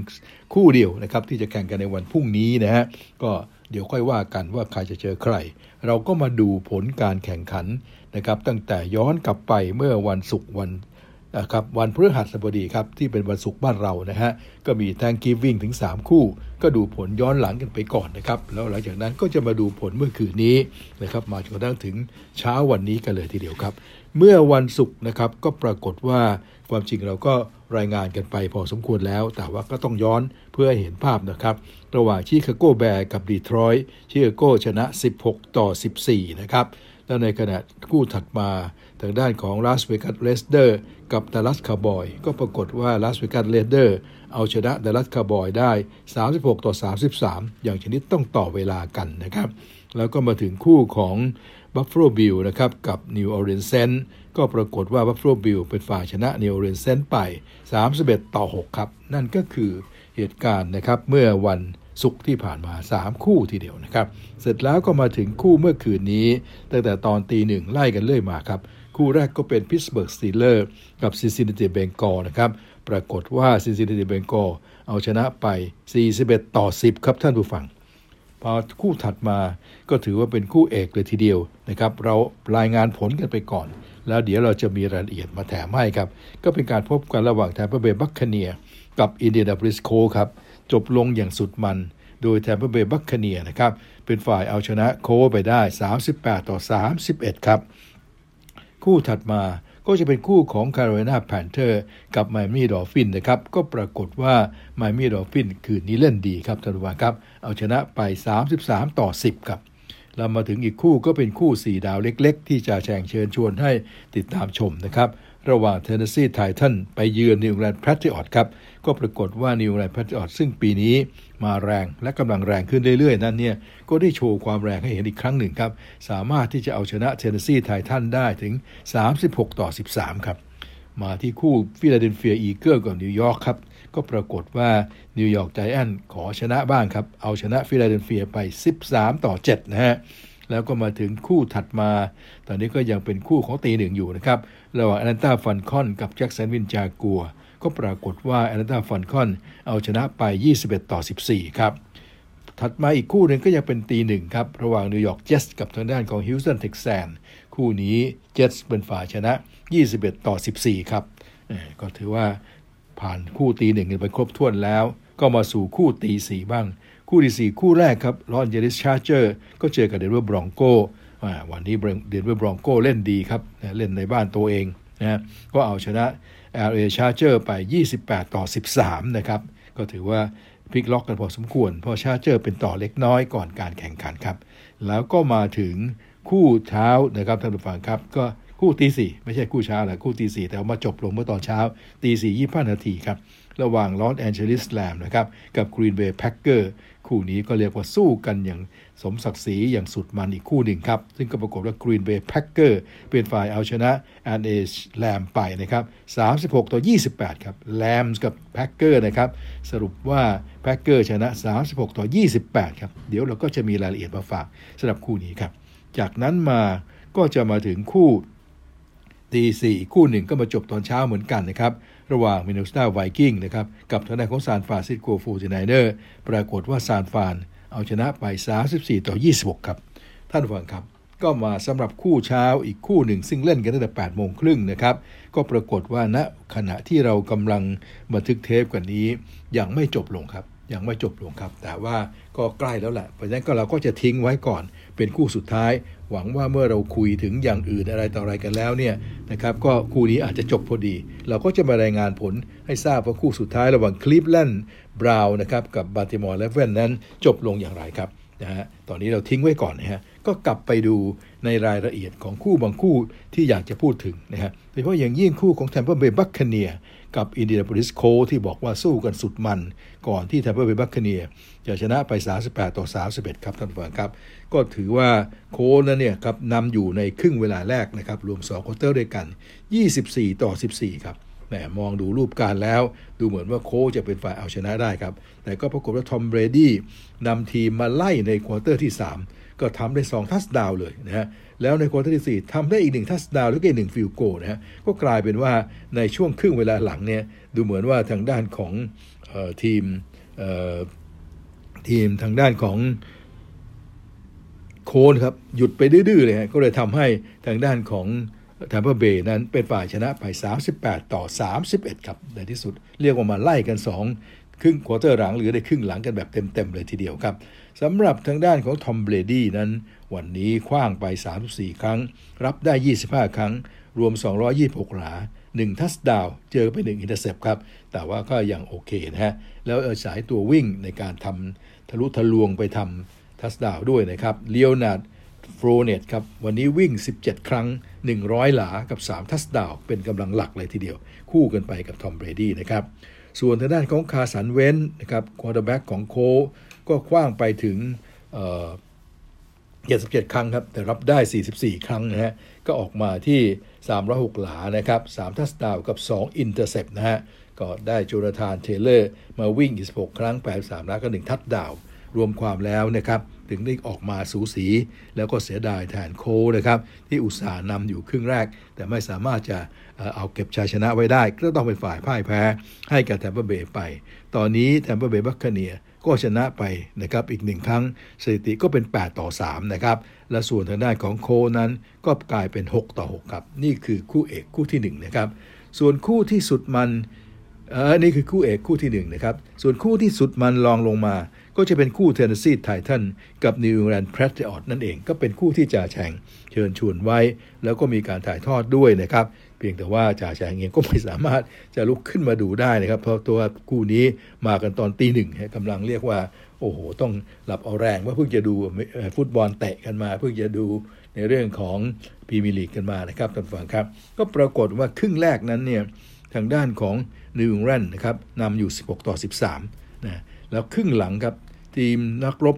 คู่เดียวนะครับที่จะแข่งกันในวันพรุ่งนี้นะฮะก็เดี๋ยวค่อยว่ากันว่าใครจะเจอใคร เราก็มาดูผลการแข่งขันนะครับ ตั้งแต่ย้อนกลับไปเมื่อวันศุกร์วัน นะครับวันพฤหัสบดีครับที่เป็นวันศุกร์บ้านเรานะฮะก็มีแทงกีวิ่งถึง 3 คู่ ก็ดูผลย้อนหลังกันไปก่อนนะครับแล้วหลังจากนั้นก็จะมาดูผลเมื่อคืนนี้นะครับมาจนกระทั่งถึงเช้าวันนี้กันเลยทีเดียวครับ เมื่อวันศุกร์นะครับก็ปรากฏว่าความจริงเราก็รายงานกันไปพอสมควรแล้ว แต่ว่าก็ต้องย้อนเพื่อให้เห็นภาพนะครับ ระหว่างชิคาโกแบร์สกับดีทรอยต์ชิคาโกชนะ 16 ต่อ 14 นะครับแล้วในขณะคู่ถัดมาทางด้านของลาสเวกัสเรดเดอร์ส กับดัลลัสคาวบอยส์ ก็ปรากฏว่าลาสเวกัสเรดเดอร์สเอาชนะดัลลัสคาวบอยส์ได้ 36 ต่อ 33 อย่างชนิดต้องต่อเวลากันนะครับ แล้วก็มาถึงคู่ของบัฟฟ a l o บิลนะครับกับนิวออร์ลีนส์เซนต์สก็ปรากฏว่าบัฟฟ a l o บิลเป็นฝ่ายชนะนิวออร์ลีนส์เซนต์สไป 31 ต่อ 6 ครับ นั่นก็คือเหตุการณ์นะครับเมื่อวันศุกร์ที่ผ่านมา 3 คู่ทีเดียวนะครับ เสร็จแล้วก็มาถึงคู่เมื่อคืนนี้ ตั้งแต่ตอนตีหนึ่งไล่กันเรื่อยมาครับ คู่แรกก็เป็นพิตต์สเบิร์กสตีลเลอร์สกับซินซิน n ติเบงกอนะครับ ปรากฏว่าซินซิน n ติเบงกอเอาชนะไป 41 ต่อ 10 ครับท่านผู้ฟัง พอคู่ถัดมาก็ถือว่าเป็นคู่เอกเลยทีเดียวนะครับ เรารายงานผลกันไปก่อน แล้วเดี๋ยวเราจะมีรายละเอียดมาแถมให้ครับ ก็เป็นการพบกันระหว่างแทมปาเบย์บัคคาเนียร์สกับอินเดียนาโปลิสโคลต์สครับจบลงอย่างสุดมันโดยแทมเปอร์เบย์บัคคเนียนะครับ เป็นฝ่ายเอาชนะโคไปได้ 38 ต่อ 31 ครับ คู่ถัดมาก็จะเป็นคู่ของ Carolina Panther กับ Miami Dolphin นะครับ ก็ปรากฏว่า Miami Dolphin คืนนี้เล่นดีครับท่านผู้ชมครับ เอาชนะไป 33 ต่อ 10 ครับ เรามาถึงอีกคู่ก็เป็นคู่ 4 ดาวเล็ก ๆ ที่จะแข่งเชิญชวนให้ติดตามชมนะครับ ระหว่าง Tennessee Titan ไปเยือน New England Patriots ครับ ก็ปรากฏว่า New England Patriots ซึ่งปีนี้มาแรงและกำลังแรงขึ้นเรื่อย ๆ นั้นเนี่ย ก็ได้โชว์ความแรงให้เห็นอีกครั้งหนึ่งครับ สามารถที่จะเอาชนะ Tennessee Titans ได้ถึง 36 ต่อ 13 ครับมาที่คู่ Philadelphia Eagles กับนิวยอร์กครับก็ปรากฏว่า New York Giants ขอชนะบ้างครับ เอาชนะฟิลาเดลเฟียไป 13 ต่อ 7 นะฮะ แล้วก็มาถึงคู่ถัดมา ตอนนี้ก็ยังเป็นคู่ของตีหนึ่งอยู่นะครับ ระหว่าง Atlanta Falcons กับ Jacksonville Jaguars ก็ปรากฏว่า Atlanta Falcons เอาชนะไป 21 ต่อ 14 ครับ ถัดมาอีกคู่หนึ่งก็ยังเป็นตีหนึ่งครับ ระหว่าง New York Jets กับทางด้านของ Houston Texans คู่นี้เจสเป็นฝ่ายชนะ 21 ต่อ 14 ครับก็ถือว่าผ่านคู่ตีหนึ่งไปครบถ้วนแล้ว ก็มาสู่คู่ตีสี่บ้าง คู่ตีสี่คู่แรกครับ Los Angeles Chargers ก็เจอกับ Denver Broncos วันนี้ Denver Broncos เล่นดีครับเล่นในบ้านตัวเองนะก็เอาชนะ LA Chargers ไป 28 ต่อ 13 นะครับ ก็ถือว่าพลิกล็อกกันพอสมควร เพราะ Chargers เป็นต่อเล็กน้อยก่อนการแข่งขันครับ แล้วก็มาถึงคู่เช้านะครับท่านผู้ฟังครับ ก็คู่ตีสี่ไม่ใช่คู่เช้าแหละคู่ตีสี่แต่มาจบลงเมื่อตอนเช้าตีสี่ยี่ห้านาทีครับ ระหว่าง Los Angeles Rams นะครับ กับ Green Bay Packers คู่นี้ก็เรียกว่าสู้กันอย่างสมศักดิ์ศรีอย่างสุดมันอีกคู่หนึ่งครับ ซึ่งก็ปรากฏว่า Green Bay Packers เป็นฝ่ายเอาชนะแอนเอชแลมไปนะครับ 36 ต่อ 28 ครับ Rams กับ Packers นะครับ สรุปว่า Packers ชนะ 36 ต่อ 28 ครับ เดี๋ยวเราก็จะมีรายละเอียดมาฝากสำหรับคู่นี้ครับ จากนั้นมาก็จะมาถึงคู่ตีสี่คู่หนึ่งก็มาจบตอนเช้าเหมือนกันนะครับ ระหว่างมิน n สตาไวกิ้งนะครับกับทางด้านของ San Francisco 49ers ปรากฏว่าซานฟรานเอาชนะไป 34 ต่อ 26 ครับ ท่านฟังครับ ก็มาสำหรับคู่เช้าอีกคู่หนึ่ง ซึ่งเล่นกันตั้งแต่8โมงครึ่งนะครับ ก็ปรากฏว่าณขณะที่เรากำลังบันทึกเทปกันนี้ยังไม่จบลงครับยังไม่จบลงครับ แต่ว่าก็ใกล้แล้วแหละเพราะฉะนั้นก็เราก็จะทิ้งไว้ก่อนเป็นคู่สุดท้าย หวังว่าเมื่อเราคุยถึงอย่างอื่นอะไรต่ออะไรกันแล้วเนี่ยนะครับก็คู่นี้อาจจะจบพอดี เราก็จะมารายงานผลให้ทราบว่าคู่สุดท้ายระหว่าง Cleveland Browns นะครับกับ Baltimore Ravens นั้นจบลงอย่างไรครับนะฮะตอนนี้เราทิ้งไว้ก่อนนะฮะก็กลับไปดูในรายละเอียดของคู่บางคู่ที่อยากจะพูดถึงนะฮะโดยเฉพาะอย่างยิ่งคู่ของ Tampa Bay Buccaneers กับ Indianapolis Colts ที่บอกว่าสู้กันสุดมัน ก่อนที่ Tampa Bay Buccaneers จะชนะไป 38 ต่อ 31 ครับท่านผู้ฟังครับ ก็ถือว่าโคนั้นเนี่ยครับนำอยู่ในครึ่งเวลาแรกนะครับ รวม2 quarter ด้วยกัน 24 ต่อ 14 ครับแหมมองดูรูปการแล้ว ดูเหมือนว่าโคจะเป็นฝ่ายเอาชนะได้ครับ แต่ก็ปรากฏว่า Tom Brady นำทีมมาไล่ใน quarter ที่ 3 ก็ทำได้ 2 touchdown เลยนะฮะแล้วใน quarter ที่4ทำได้อีกหนึ่ง touchdown แล้วก็อีกหนึ่ง field goal นะฮะก็กลายเป็นว่าในช่วงครึ่งเวลาหลังเนี่ยดูเหมือนว่าทางด้านของออทีมทีมทางด้านของ โคนครับ หยุดไปดื้อๆเลยฮะก็เลยทำให้ทางด้านของ Tampa Bay นั้นเป็นฝ่ายชนะไป 38 ต่อ 31 ครับในที่สุดเรียกว่ามาไล่กัน 2 ครึ่ง quarter หลังหรือได้ครึ่งหลังกันแบบเต็ม ๆ เลยทีเดียวครับสำหรับทางด้านของ Tom Brady นั้น วันนี้ขว้างไป 34 ครั้ง รับได้ 25 ครั้ง รวม 226 หลา 1 touchdown เจอไป 1 intercept ครับ แต่ว่าก็ยังโอเคนะฮะ แล้วสายตัววิ่งในการทำทะลุทะลวงไปทำ touchdown ด้วยนะครับ Leonard Fournette ครับ วันนี้วิ่ง 17 ครั้ง 100 หลา กับ 3 touchdown เป็นกำลังหลักเลยทีเดียว คู่กันไปกับ Tom Brady นะครับ ส่วนทางด้านของ Carson Wentz นะครับ quarterback ของ Colts ก็ขว้างไปถึง77 ครั้งครับ แต่รับได้ 44 ครั้งนะฮะ ก็ออกมาที่ 306 หลา นะครับ 3 touchdown กับ 2 intercept นะฮะ ก็ได้ Jonathan Taylor มาวิ่ง 26 ครั้ง 83แล้วก็ 1 touchdown รวมความแล้วนะครับถึงได้ออกมาสูสี แล้วก็เสียดายแทนโคนะครับ ที่อุตส่าห์นำอยู่ครึ่งแรก แต่ไม่สามารถจะเอาเก็บชัยชนะไว้ได้ ก็ต้องเป็นฝ่ายพ่ายแพ้ให้กับ Tampa Bay ไป ตอนนี้ Tampa Bay Buccaneers ก็ชนะไปนะครับอีกหนึ่งครั้งสถิติก็เป็น 8 ต่อ 3 นะครับ และส่วนทางด้านของโคนั้นก็กลายเป็น 6 ต่อ 6 ครับ นี่คือคู่เอกคู่ที่ 1 นะครับ ส่วนคู่ที่สุดมันอันนี้คือคู่เอกคู่ที่1นะครับส่วนคู่ที่สุดมันลองลงมา ก็จะเป็นคู่เทนเนสซีไททันกับนิวอิงแลนด์แพทริออตนั่นเองก็เป็นคู่ที่จ่าแฉงเชิญชวนไว้ แล้วก็มีการถ่ายทอดด้วยนะครับเพียงแต่ว่าจ่าแฉงเองก็ไม่สามารถจะลุกขึ้นมาดูได้นะครับ เพราะตัวคู่นี้มากันตอนตีหนึ่งกำลังเรียกว่า โอ้โห ต้องหลับเอาแรงว่าเพิ่งจะดูฟุตบอลเตะกันมาเพิ่งจะดูในเรื่องของพรีเมียร์ลีกกันมานะครับท่านฟังครับ ก็ปรากฏว่าครึ่งแรกนั้นเนี่ยทางด้านของนิวอิงแลนด์นะครับนำอยู่ 16 ต่อ 13นะแล้วครึ่งหลังครับ ทีมนักรบ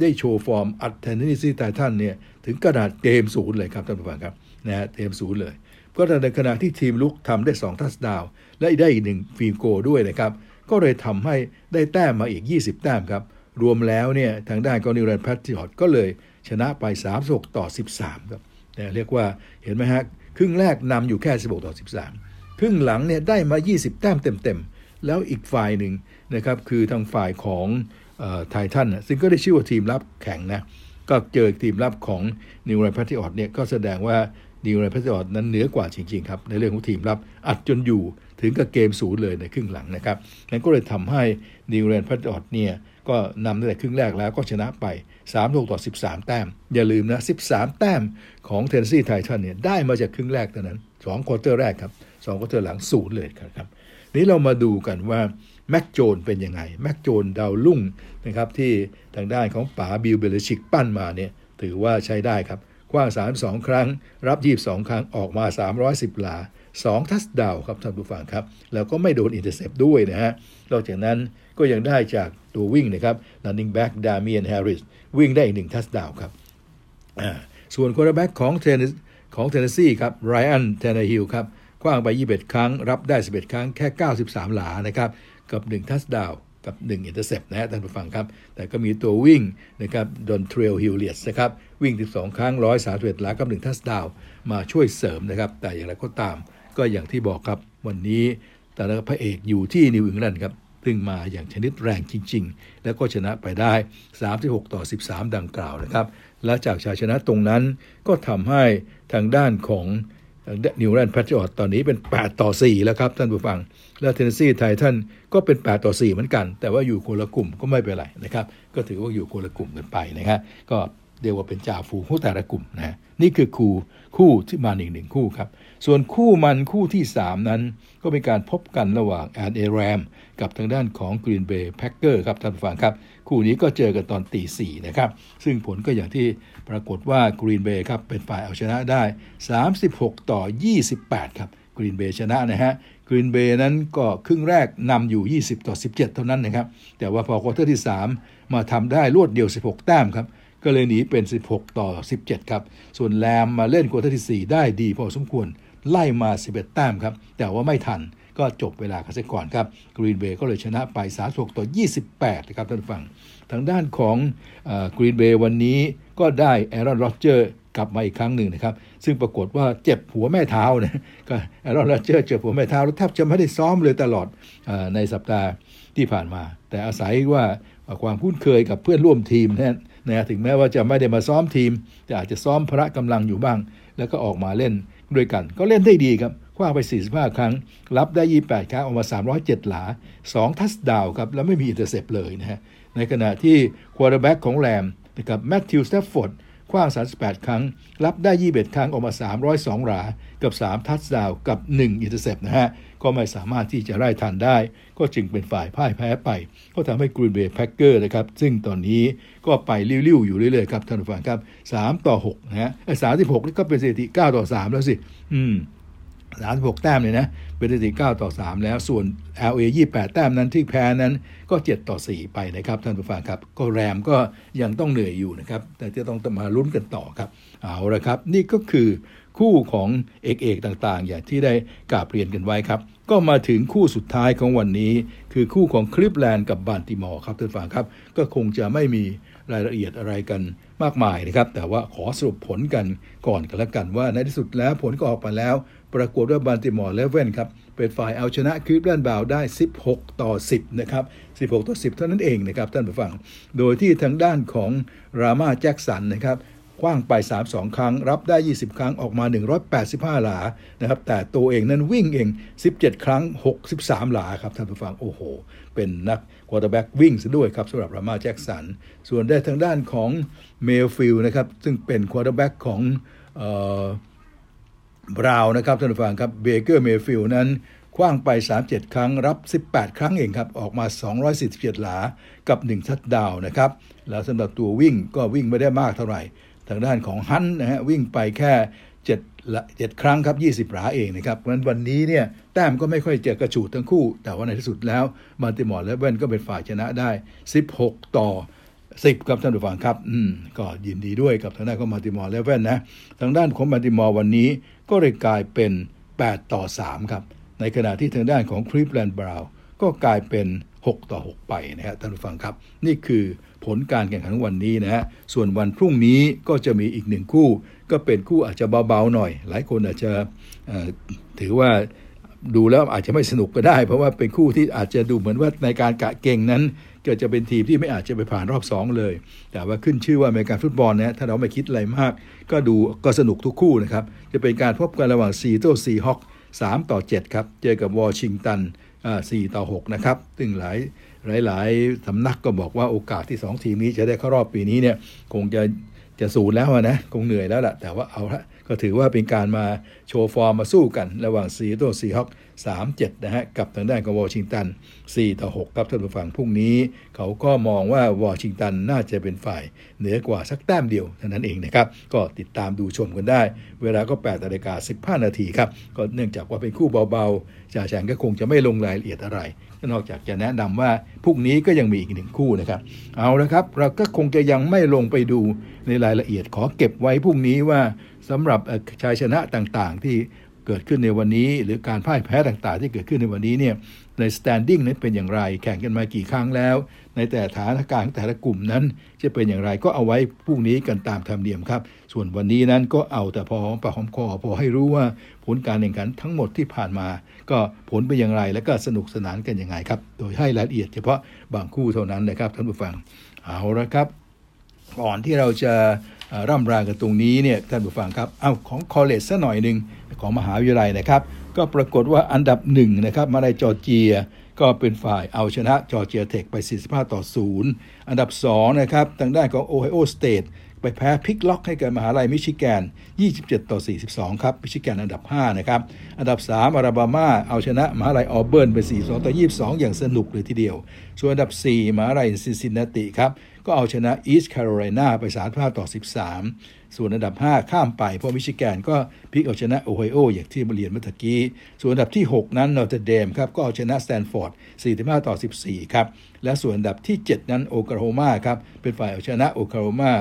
ได้โชว์ฟอร์มอัด Tennessee Titans เนี่ยถึงขนาดเกมศูนย์เลยครับท่านผู้ฟังครับนะฮะเกมศูนย์เลย ก็ในขณะที่ทีมรุกทำได้2 touchdown และได้อีกหนึ่งฟีโกด้วยนะครับ ก็เลยทำให้ได้แต้มมาอีก 20 แต้มครับ รวมแล้วเนี่ยทางด้านกอนิวแลนด์แพทริอตก็เลยชนะไป36ต่อ 13ครับแต่เรียกว่าเห็นไหมฮะครึ่งแรกนำอยู่แค่ 16ต่อ 13 ครึ่งหลังเนี่ยได้มา 20 แต้มเต็มๆ แล้วอีกฝ่ายหนึ่งนะครับคือทางฝ่ายของ ไททันซึ่งก็ได้ชื่อว่าทีมรับแข่งนะก็เจอทีมรับของนิวไรพัทติออดเนี่ยก็แสดงว่าNew England Patriots นั้นเหนือกว่าจริงๆครับในเรื่องของทีมรับอัดจนอยู่ถึงกับเกมศูนย์เลยในครึ่งหลังนะครับนั้นก็เลยทำให้ New England Patriots เนี่ยก็นำตั้งแต่ครึ่งแรกแล้วก็ชนะไป36 ต่อ 13 แต้ม อย่าลืมนะ 13 แต้มของ Tennessee Titans เนี่ยได้มาจากครึ่งแรกเท่านั้น2 quarter แรกครับ2 quarter หลังศูนย์เลยครับนี้เรามาดูกันว่า Mac Jones เป็นยังไง Mac Jones ดาวรุ่งนะครับที่ทางด้านของป๋า Bill Belichick ปั้นมาเนี่ยถือว่าใช้ได้ครับ ขว้าง 32 ครั้ง รับ 22 ครั้งออกมา 310 หลา 2 touchdown ครับท่านผู้ฟังครับ แล้วก็ไม่โดน intercept ด้วยนะฮะนอกจากนั้นก็ยังได้จากตัววิ่งนะครับ running back Damian Harris วิ่งได้อีกหนึ่ง touchdown ครับส่วน quarterback ของเทนของเทนเนสซีครับไรอันเทนเนฮิลครับขว้างไป 21 ครั้ง รับได้ 11 ครั้งแค่ 93 หลานะครับ กับ1 touchdownกับ1 intercept นะฮะท่านผู้ฟังครับ แต่ก็มีตัววิ่งนะครับดอนเทรลฮิลเลียสนะครับ วิ่ง 12 ครั้ง 131หลากับ1 touchdown มาช่วยเสริมนะครับ แต่อย่างไรก็ตามก็อย่างที่บอกครับ วันนี้แต่ละพระเอกอยู่ที่นิวอิงแลนด์ครับซึ่งมาอย่างชนิดแรงจริง ๆ แล้วก็ชนะไปได้ 36 ต่อ 13 ดังกล่าวนะครับ และจากชัยชนะตรงนั้นก็ทำให้ทางด้านของนิวอิงแลนด์แพทริออตตอนนี้เป็น 8 ต่อ 4 แล้วครับท่านผู้ฟัง และเทนเนสซีไททันก็เป็น 8 ต่อ 4 เหมือนกัน แต่ว่าอยู่คนละกลุ่มก็ไม่เป็นไรนะครับ ก็ถือว่าอยู่คนละกลุ่มกันไปนะครับก็เรียกว่าเป็นจ่าฝูงของแต่ละกลุ่มนะนี่คือคู่คู่ที่มาอีกหนึ่งคู่ครับ ส่วนคู่มันคู่ที่ 3 นั้น ก็เป็นการพบกันระหว่างแอลเอแรมกับทางด้านของกรีนเบย์แพ็กเกอร์ครับท่านผู้ฟังครับ คู่นี้ก็เจอกันตอนตีสี่นะครับ ซึ่งผลก็อย่างที่ปรากฏว่ากรีนเบย์ครับเป็นฝ่ายเอาชนะได้ 36 ต่อ 28 ครับ กรีนเบย์ชนะนะฮะกรีนเบย์นั้นก็ครึ่งแรกนำอยู่ 20 ต่อ 17 เท่านั้นนะครับ แต่ว่าพอ quarter ที่ 3 มาทำได้รวดเดียว 16 แต้มครับ ก็เลยหนีเป็น 36 ต่อ 17 ครับ ส่วนแรมมาเล่น quarter ที่ 4 ได้ดีพอสมควรไล่มา 11 แต้มครับ แต่ว่าไม่ทันก็จบเวลากันซะก่อนครับกรีนเบย์ก็เลยชนะไป 36 ต่อ 28 นะครับท่านฟัง ทางด้านของกรีนเบย์วันนี้ก็ได้แอรอนโรเจอร์ กลับมาอีกครั้งหนึ่งนะครับ ซึ่งปรากฏว่าเจ็บหัวแม่เท้านะก็แอรอนโรเจอร์เจ็บหัวแม่เท้าแล้วแทบจะไม่ได้ซ้อมเลยตลอดอในสัปดาห์ที่ผ่านมา แต่อาศัยว่าความคุ้นเคยกับเพื่อนร่วมทีมนะนะถึงแม้ว่าจะไม่ได้มาซ้อมทีม แต่อาจจะซ้อมพละกำลังอยู่บ้าง แล้วก็ออกมาเล่นด้วยกัน ก็เล่นได้ดีครับขว้างไป 45 ครั้ง รับได้ 28 ครั้งออกมา 307 หลา 2 touchdown ครับ แล้วไม่มี intercept เลยนะฮะในขณะที่ quarterback ของแรมนะครับแมทธิวสเตฟฟอร์ด ขว้าง 38 ครั้ง รับได้ 21 ครั้งออกมา 302 หลา กับ 3 touchdown กับ 1 intercept นะฮะ ก็ไม่สามารถที่จะไล่ทันได้ ก็จึงเป็นฝ่ายพ่ายแพ้ไป ก็ทำให้กรีนเบย์แพ็กเกอร์นะครับ ซึ่งตอนนี้ก็ไปลิ่วๆ อยู่เรื่อยๆ ครับท่านผู้ฟังครับ 3 ต่อ 6 นะฮะสามสิบหกนี่ก็เป็นสถิติ 9 ต่อ 3 แล้วสิ อืม สามสิบหกแต้มเลยนะเป็นสถิติ9ต่อ 3 แล้วส่วน LA 28 แต้มนั้นที่แพ้นั้นก็ 7 ต่อ 4 ไปนะครับท่านผู้ฟังครับ ก็แรมก็ยังต้องเหนื่อยอยู่นะครับ แต่จะต้องมาลุ้นกันต่อครับ เอาละครับ นี่ก็คือคู่ของเอกเอกต่างๆ อย่างที่ได้กราบเรียนกันไว้ครับ ก็มาถึงคู่สุดท้ายของวันนี้ คือคู่ของคลิปแลนด์กับบานติมอร์ครับท่านผู้ฟังครับ ก็คงจะไม่มีรายละเอียดอะไรกันมากมายนะครับ แต่ว่าขอสรุปผลกันก่อนกันละกันว่าในที่สุดแล้วผลก็ออกมาแล้ว ปรากฏว่าบันติมอร์เลเว่นครับเป็นฝ่ายเอาชนะคลิปแลนด์บาวได้ 16 ต่อ 10 นะครับ 16 ต่อ 10 เท่านั้นเองนะครับ ท่านผู้ฟัง โดยที่ทางด้านของรามาแจ็กสันนะครับคว้างไป 3-2 ครั้ง รับได้ 20 ครั้งออกมา 185 หลานะครับแต่ตัวเองนั้นวิ่งเอง 17 ครั้ง 63 หลาครับท่านผู้ฟังโอ้โห เป็นนักquarterback วิ่งซะด้วยครับสำหรับลามาร์แจ็กสัน ส่วนได้ทางด้านของเมย์ฟิลด์นะครับซึ่งเป็น quarterback ของ บราวนะครับท่านผู้ฟังครับเบเกอร์เมย์ฟิลด์นั้นขว้างไป 37 ครั้งรับ 18 ครั้งเองครับ ออกมา 247 หลากับ1ทัดดาวนะครับ แล้วสำหรับตัววิ่งก็วิ่งไม่ได้มากเท่าไหร่ ทางด้านของฮันต์นะฮะวิ่งไปแค่7ละ7ครั้งครับ 20 หลาเองนะครับเพราะฉะนั้นวันนี้เนี่ยแต้มก็ไม่ค่อยจะกระฉูดทั้งคู่ แต่ว่าในที่สุดแล้วบัลติมอร์เรเวนส์ก็เป็นฝ่ายชนะได้ 16 ต่อ 10 ครับท่านผู้ฟังครับ อืมก็ยินดีด้วยกับทางด้านของบัลติมอร์เรเวนส์นะ ทางด้านของบัลติมอร์วันนี้ ก็เลยกลายเป็น 8 ต่อ 3 ครับ ในขณะที่ทางด้านของคลีฟแลนด์บราวน์ก็กลายเป็น 6 ต่อ 6 ไปนะครับท่านผู้ฟังครับ นี่คือผลการแข่งขันวันนี้นะฮะส่วนวันพรุ่งนี้ก็จะมีอีกหนึ่งคู่ ก็เป็นคู่อาจจะเบาๆหน่อย หลายคนอาจจะถือว่าดูแล้วอาจจะไม่สนุกก็ได้ เพราะว่าเป็นคู่ที่อาจจะดูเหมือนว่าในการกะเก่งนั้น ก็จะเป็นทีมที่ไม่อาจจะไปผ่านรอบ2เลย แต่ว่าขึ้นชื่อว่าอเมริกันฟุตบอลนะถ้าเราไม่คิดอะไรมาก ก็ดูก็สนุกทุกคู่นะครับ จะเป็นการพบกันระหว่างซีโต้ซีฮอค3ต่อ7ครับ เจอกับวอชิงตัน4ต่อ6นะครับซึ่งหลายหลายหลายสำนักก็บอกว่าโอกาสที่ 2 ทีมนี้จะได้เข้ารอบปีนี้เนี่ยคงจะจะสูญแล้วนะคงเหนื่อยแล้วล่ะแต่ว่าเอาละ ก็ถือว่าเป็นการมาโชว์ฟอร์มมาสู้กัน ระหว่างซีโต้ซีฮอค3-7นะฮะกับทางด้านของวอชิงตัน4ต่อ6ครับท่านผู้ฟังพรุ่งนี้ เขาก็มองว่าวอชิงตันน่าจะเป็นฝ่ายเหนือกว่าสักแต้มเดียวเท่านั้นเองนะครับ ก็ติดตามดูชมกันได้ เวลาก็8นาฬิกา15นาทีครับ ก็เนื่องจากว่าเป็นคู่เบาๆจ่าแฉงก็คงจะไม่ลงรายละเอียดอะไรนอกจากจะแนะนำว่าพรุ่งนี้ก็ยังมีอีกหนึ่งคู่นะครับ เอาละครับ เราก็คงจะยังไม่ลงไปดูในรายละเอียดขอเก็บไว้พรุ่งนี้ว่า สำหรับชัยชนะต่างๆ ที่เกิดขึ้นในวันนี้ หรือการพ่ายแพ้ต่างๆ ที่เกิดขึ้นในวันนี้เนี่ยใน standing นั้นเป็นอย่างไร แข่งกันมากี่ครั้งแล้ว ในแต่ฐานการแต่ละกลุ่มนั้น จะเป็นอย่างไรก็เอาไว้พรุ่งนี้กันตามธรรมเนียมครับ ส่วนวันนี้นั้นก็เอาแต่พอปากหอมคอพอให้รู้ว่าผลการแข่งขันทั้งหมดที่ผ่านมา ก็ผลเป็นอย่างไร และก็สนุกสนานกันยังไงครับ โดยให้รายละเอียดเฉพาะบางคู่เท่านั้นนะครับท่านผู้ฟังเอาละครับ ก่อนที่เราจะ ร่ำลากันตรงนี้เนี่ยท่านผู้ฟังครับเอาของ college ซะหน่อยหนึ่งของมหาวิทยาลัยนะครับ ก็ปรากฏว่าอันดับหนึ่งนะครับมาได้จอร์เจียก็เป็นฝ่ายเอาชนะจอร์เจียเทคไป 45 ต่อ 0 อันดับ 2 นะครับ ทางด้านของโอไฮโอสเตทไปแพ้พลิกล็อกให้กับมหาลัยมิชิแกน 27 ต่อ 42 ครับ มิชิแกนอันดับ 5 นะครับ อันดับ 3 อลาบามา เอาชนะมหาลัยออเบิร์นไป 42 ต่อ 22 อย่างสนุกเลยทีเดียว ส่วนอันดับ 4 มหาลัยซินซินนาติครับ ก็เอาชนะอีสต์แคโรไลนาไป 35 ต่อ 13 ส่วนอันดับ 5 ข้ามไป เพราะมิชิแกนก็พลิกเอาชนะโอไฮโออย่างที่มาเรียนเมื่อกี้ ส่วนอันดับที่ 6 นั้นนอเทรอดามครับก็เอาชนะสแตนฟอร์ด 45 ต่อ 14 ครับ และส่วนอันดับที่ 7 นั้นโอคลาโฮมาครับเป็นฝ่ายเอาชนะโอคลาโฮมา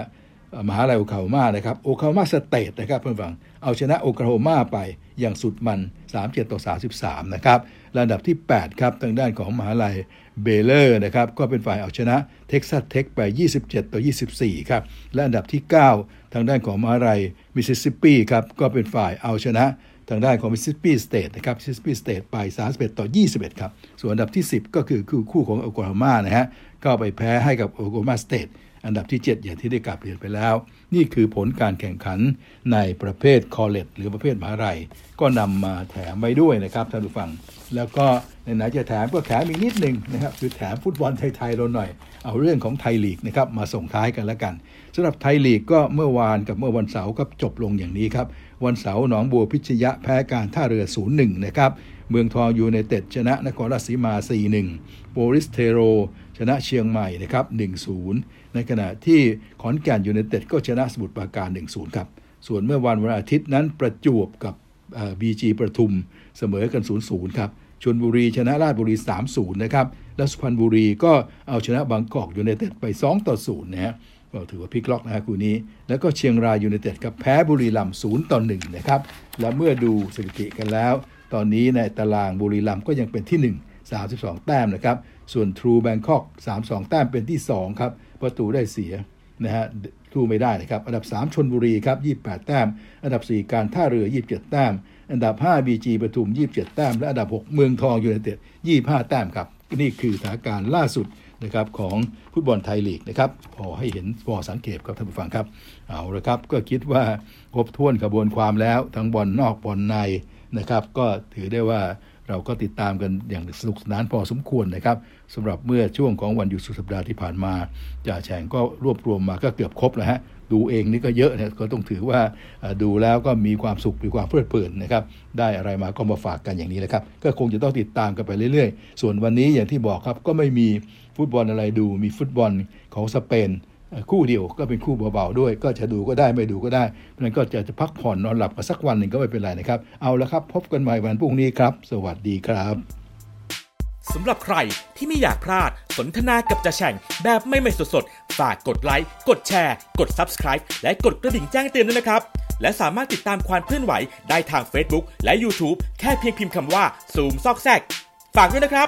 มหาลัยโอคลาโฮมานะครับโอคลาโฮมาสเตทนะครับเพื่อนฟังเอาชนะโอคลาโฮมาไปอย่างสุดมัน 37 ต่อ 33 นะครับระดับที่ 8 ครับทางด้านของมหาลัย เบเลอร์นะครับก็เป็นฝ่ายเอาชนะเท็กซัสเทคไป 27 ต่อ 24 ครับ และอันดับที่ 9 ทางด้านของมหาลัยมิสซิสซิปปีครับก็เป็นฝ่ายเอาชนะทางด้านของมิสซิสซิปปีสเตทนะครับมิสซิสซิปปีสเตทไป 31 ต่อ 21 ครับ ส่วนอันดับที่ 10 ก็คือคือคู่ของโอคลาโฮมานะฮะก็ไปแพ้ให้กับโอคลาโฮมาสเตทอันดับที่ 7 อย่างที่ได้กราบเรียนไปแล้ว นี่คือผลการแข่งขันในประเภท college หรือประเภทมหาลัย ก็นำมาแถมไว้ด้วยนะครับท่านผู้ฟัง แล้วก็ ไหนจะแถมก็แถมอีกนิดหนึ่งนะครับคือแถมฟุตบอลไทยๆเราหน่อย เอาเรื่องของไทยลีกนะครับมาส่งท้ายกันแล้วกันสำหรับไทยลีกก็เมื่อวานกับเมื่อวันเสาร์ก็จบลงอย่างนี้ครับ วันเสาร์หนองบัวพิชญแพ้การท่าเรือ 0-1 นะครับเมืองทองยูไนเต็ดชนะนครราชสีมา 4-1 โปลิศเทโร ชนะเชียงใหม่นะครับ 1-0 ในขณะที่ขอนแก่นยูไนเต็ดก็ชนะสมุทรปราการ 1-0 ครับ ส่วนเมื่อวันวันอาทิตย์นั้นประจวบกับบีจีประทุมเสมอกัน 0-0 ครับ ชลบุรีชนะราชบุรี 3-0 นะครับ และสุพรรณบุรีก็เอาชนะบางกอกยูไนเต็ดไป2-0นะฮะก็ถือว่าพลิกล็อกนะฮะคู่นี้ แล้วก็เชียงรายยูไนเต็ดกับแพ้บุรีรัมย์0ต่อ 1 นะครับ และเมื่อดูสถิติกันแล้ว ตอนนี้ในตารางบุรีรัมย์ก็ยังเป็นที่ 1 32 แต้มนะครับ ส่วนทรูแบงคอก32 แต้มเป็นที่ 2 ครับ ประตูได้เสียนะฮะทูไม่ได้นะครับ อันดับ 3 ชนบุรีครับ 28 แต้ม อันดับ 4 การท่าเรือ 27 แต้ม อันดับ 5 BG ปทุม 27 แต้ม และอันดับ 6 เมืองทองยูไนเต็ด25 แต้มครับ นี่คือสถานการณ์ล่าสุดนะครับของฟุตบอลไทยลีกนะครับพอให้เห็นพอสังเกตครับท่านผู้ฟังครับ เอาละครับ ก็คิดว่าครบถ้วนกระบวนความแล้วทั้งบอลนอกบอลในนะครับ ก็ถือได้ว่าเราก็ติดตามกันอย่างสนุกสนานพอสมควรนะครับสำหรับเมื่อช่วงของวันหยุดสุดสัปดาห์ที่ผ่านมาจ่าแฉงก็รวบรวมมาก็เกือบครบแล้วฮะ ดูเองนี่ก็เยอะนะก็ต้องถือว่าดูแล้วก็มีความสุขมีความเพลิดเพลินนะครับ ได้อะไรมาก็มาฝากกันอย่างนี้แหละครับ ก็คงจะต้องติดตามกันไปเรื่อยๆ ส่วนวันนี้อย่างที่บอกครับก็ไม่มีฟุตบอลอะไรดู มีฟุตบอลของสเปนคู่เดียวก็เป็นคู่เบาๆด้วย ก็จะดูก็ได้ไม่ดูก็ได้เพราะนั้นก็จะจะพักผ่อนนอนหลับกันสักวันหนึ่งก็ไม่เป็นไรนะครับ เอาละครับ พบกันใหม่วันพรุ่งนี้ครับ สวัสดีครับ สำหรับใครที่ไม่อยากพลาดสนทนากับจ่าแฉ่งแบบไม่ไม่สดๆ ฝากกดไลค์ กดแชร์ กด Subscribe และกดกระดิ่งแจ้งเตือนด้วยนะครับ และสามารถติดตามความเคลื่อนไหวได้ทาง Facebook และ YouTube แค่เพียงพิมพ์คำว่าซูมซอกแซก ฝากด้วยนะครับ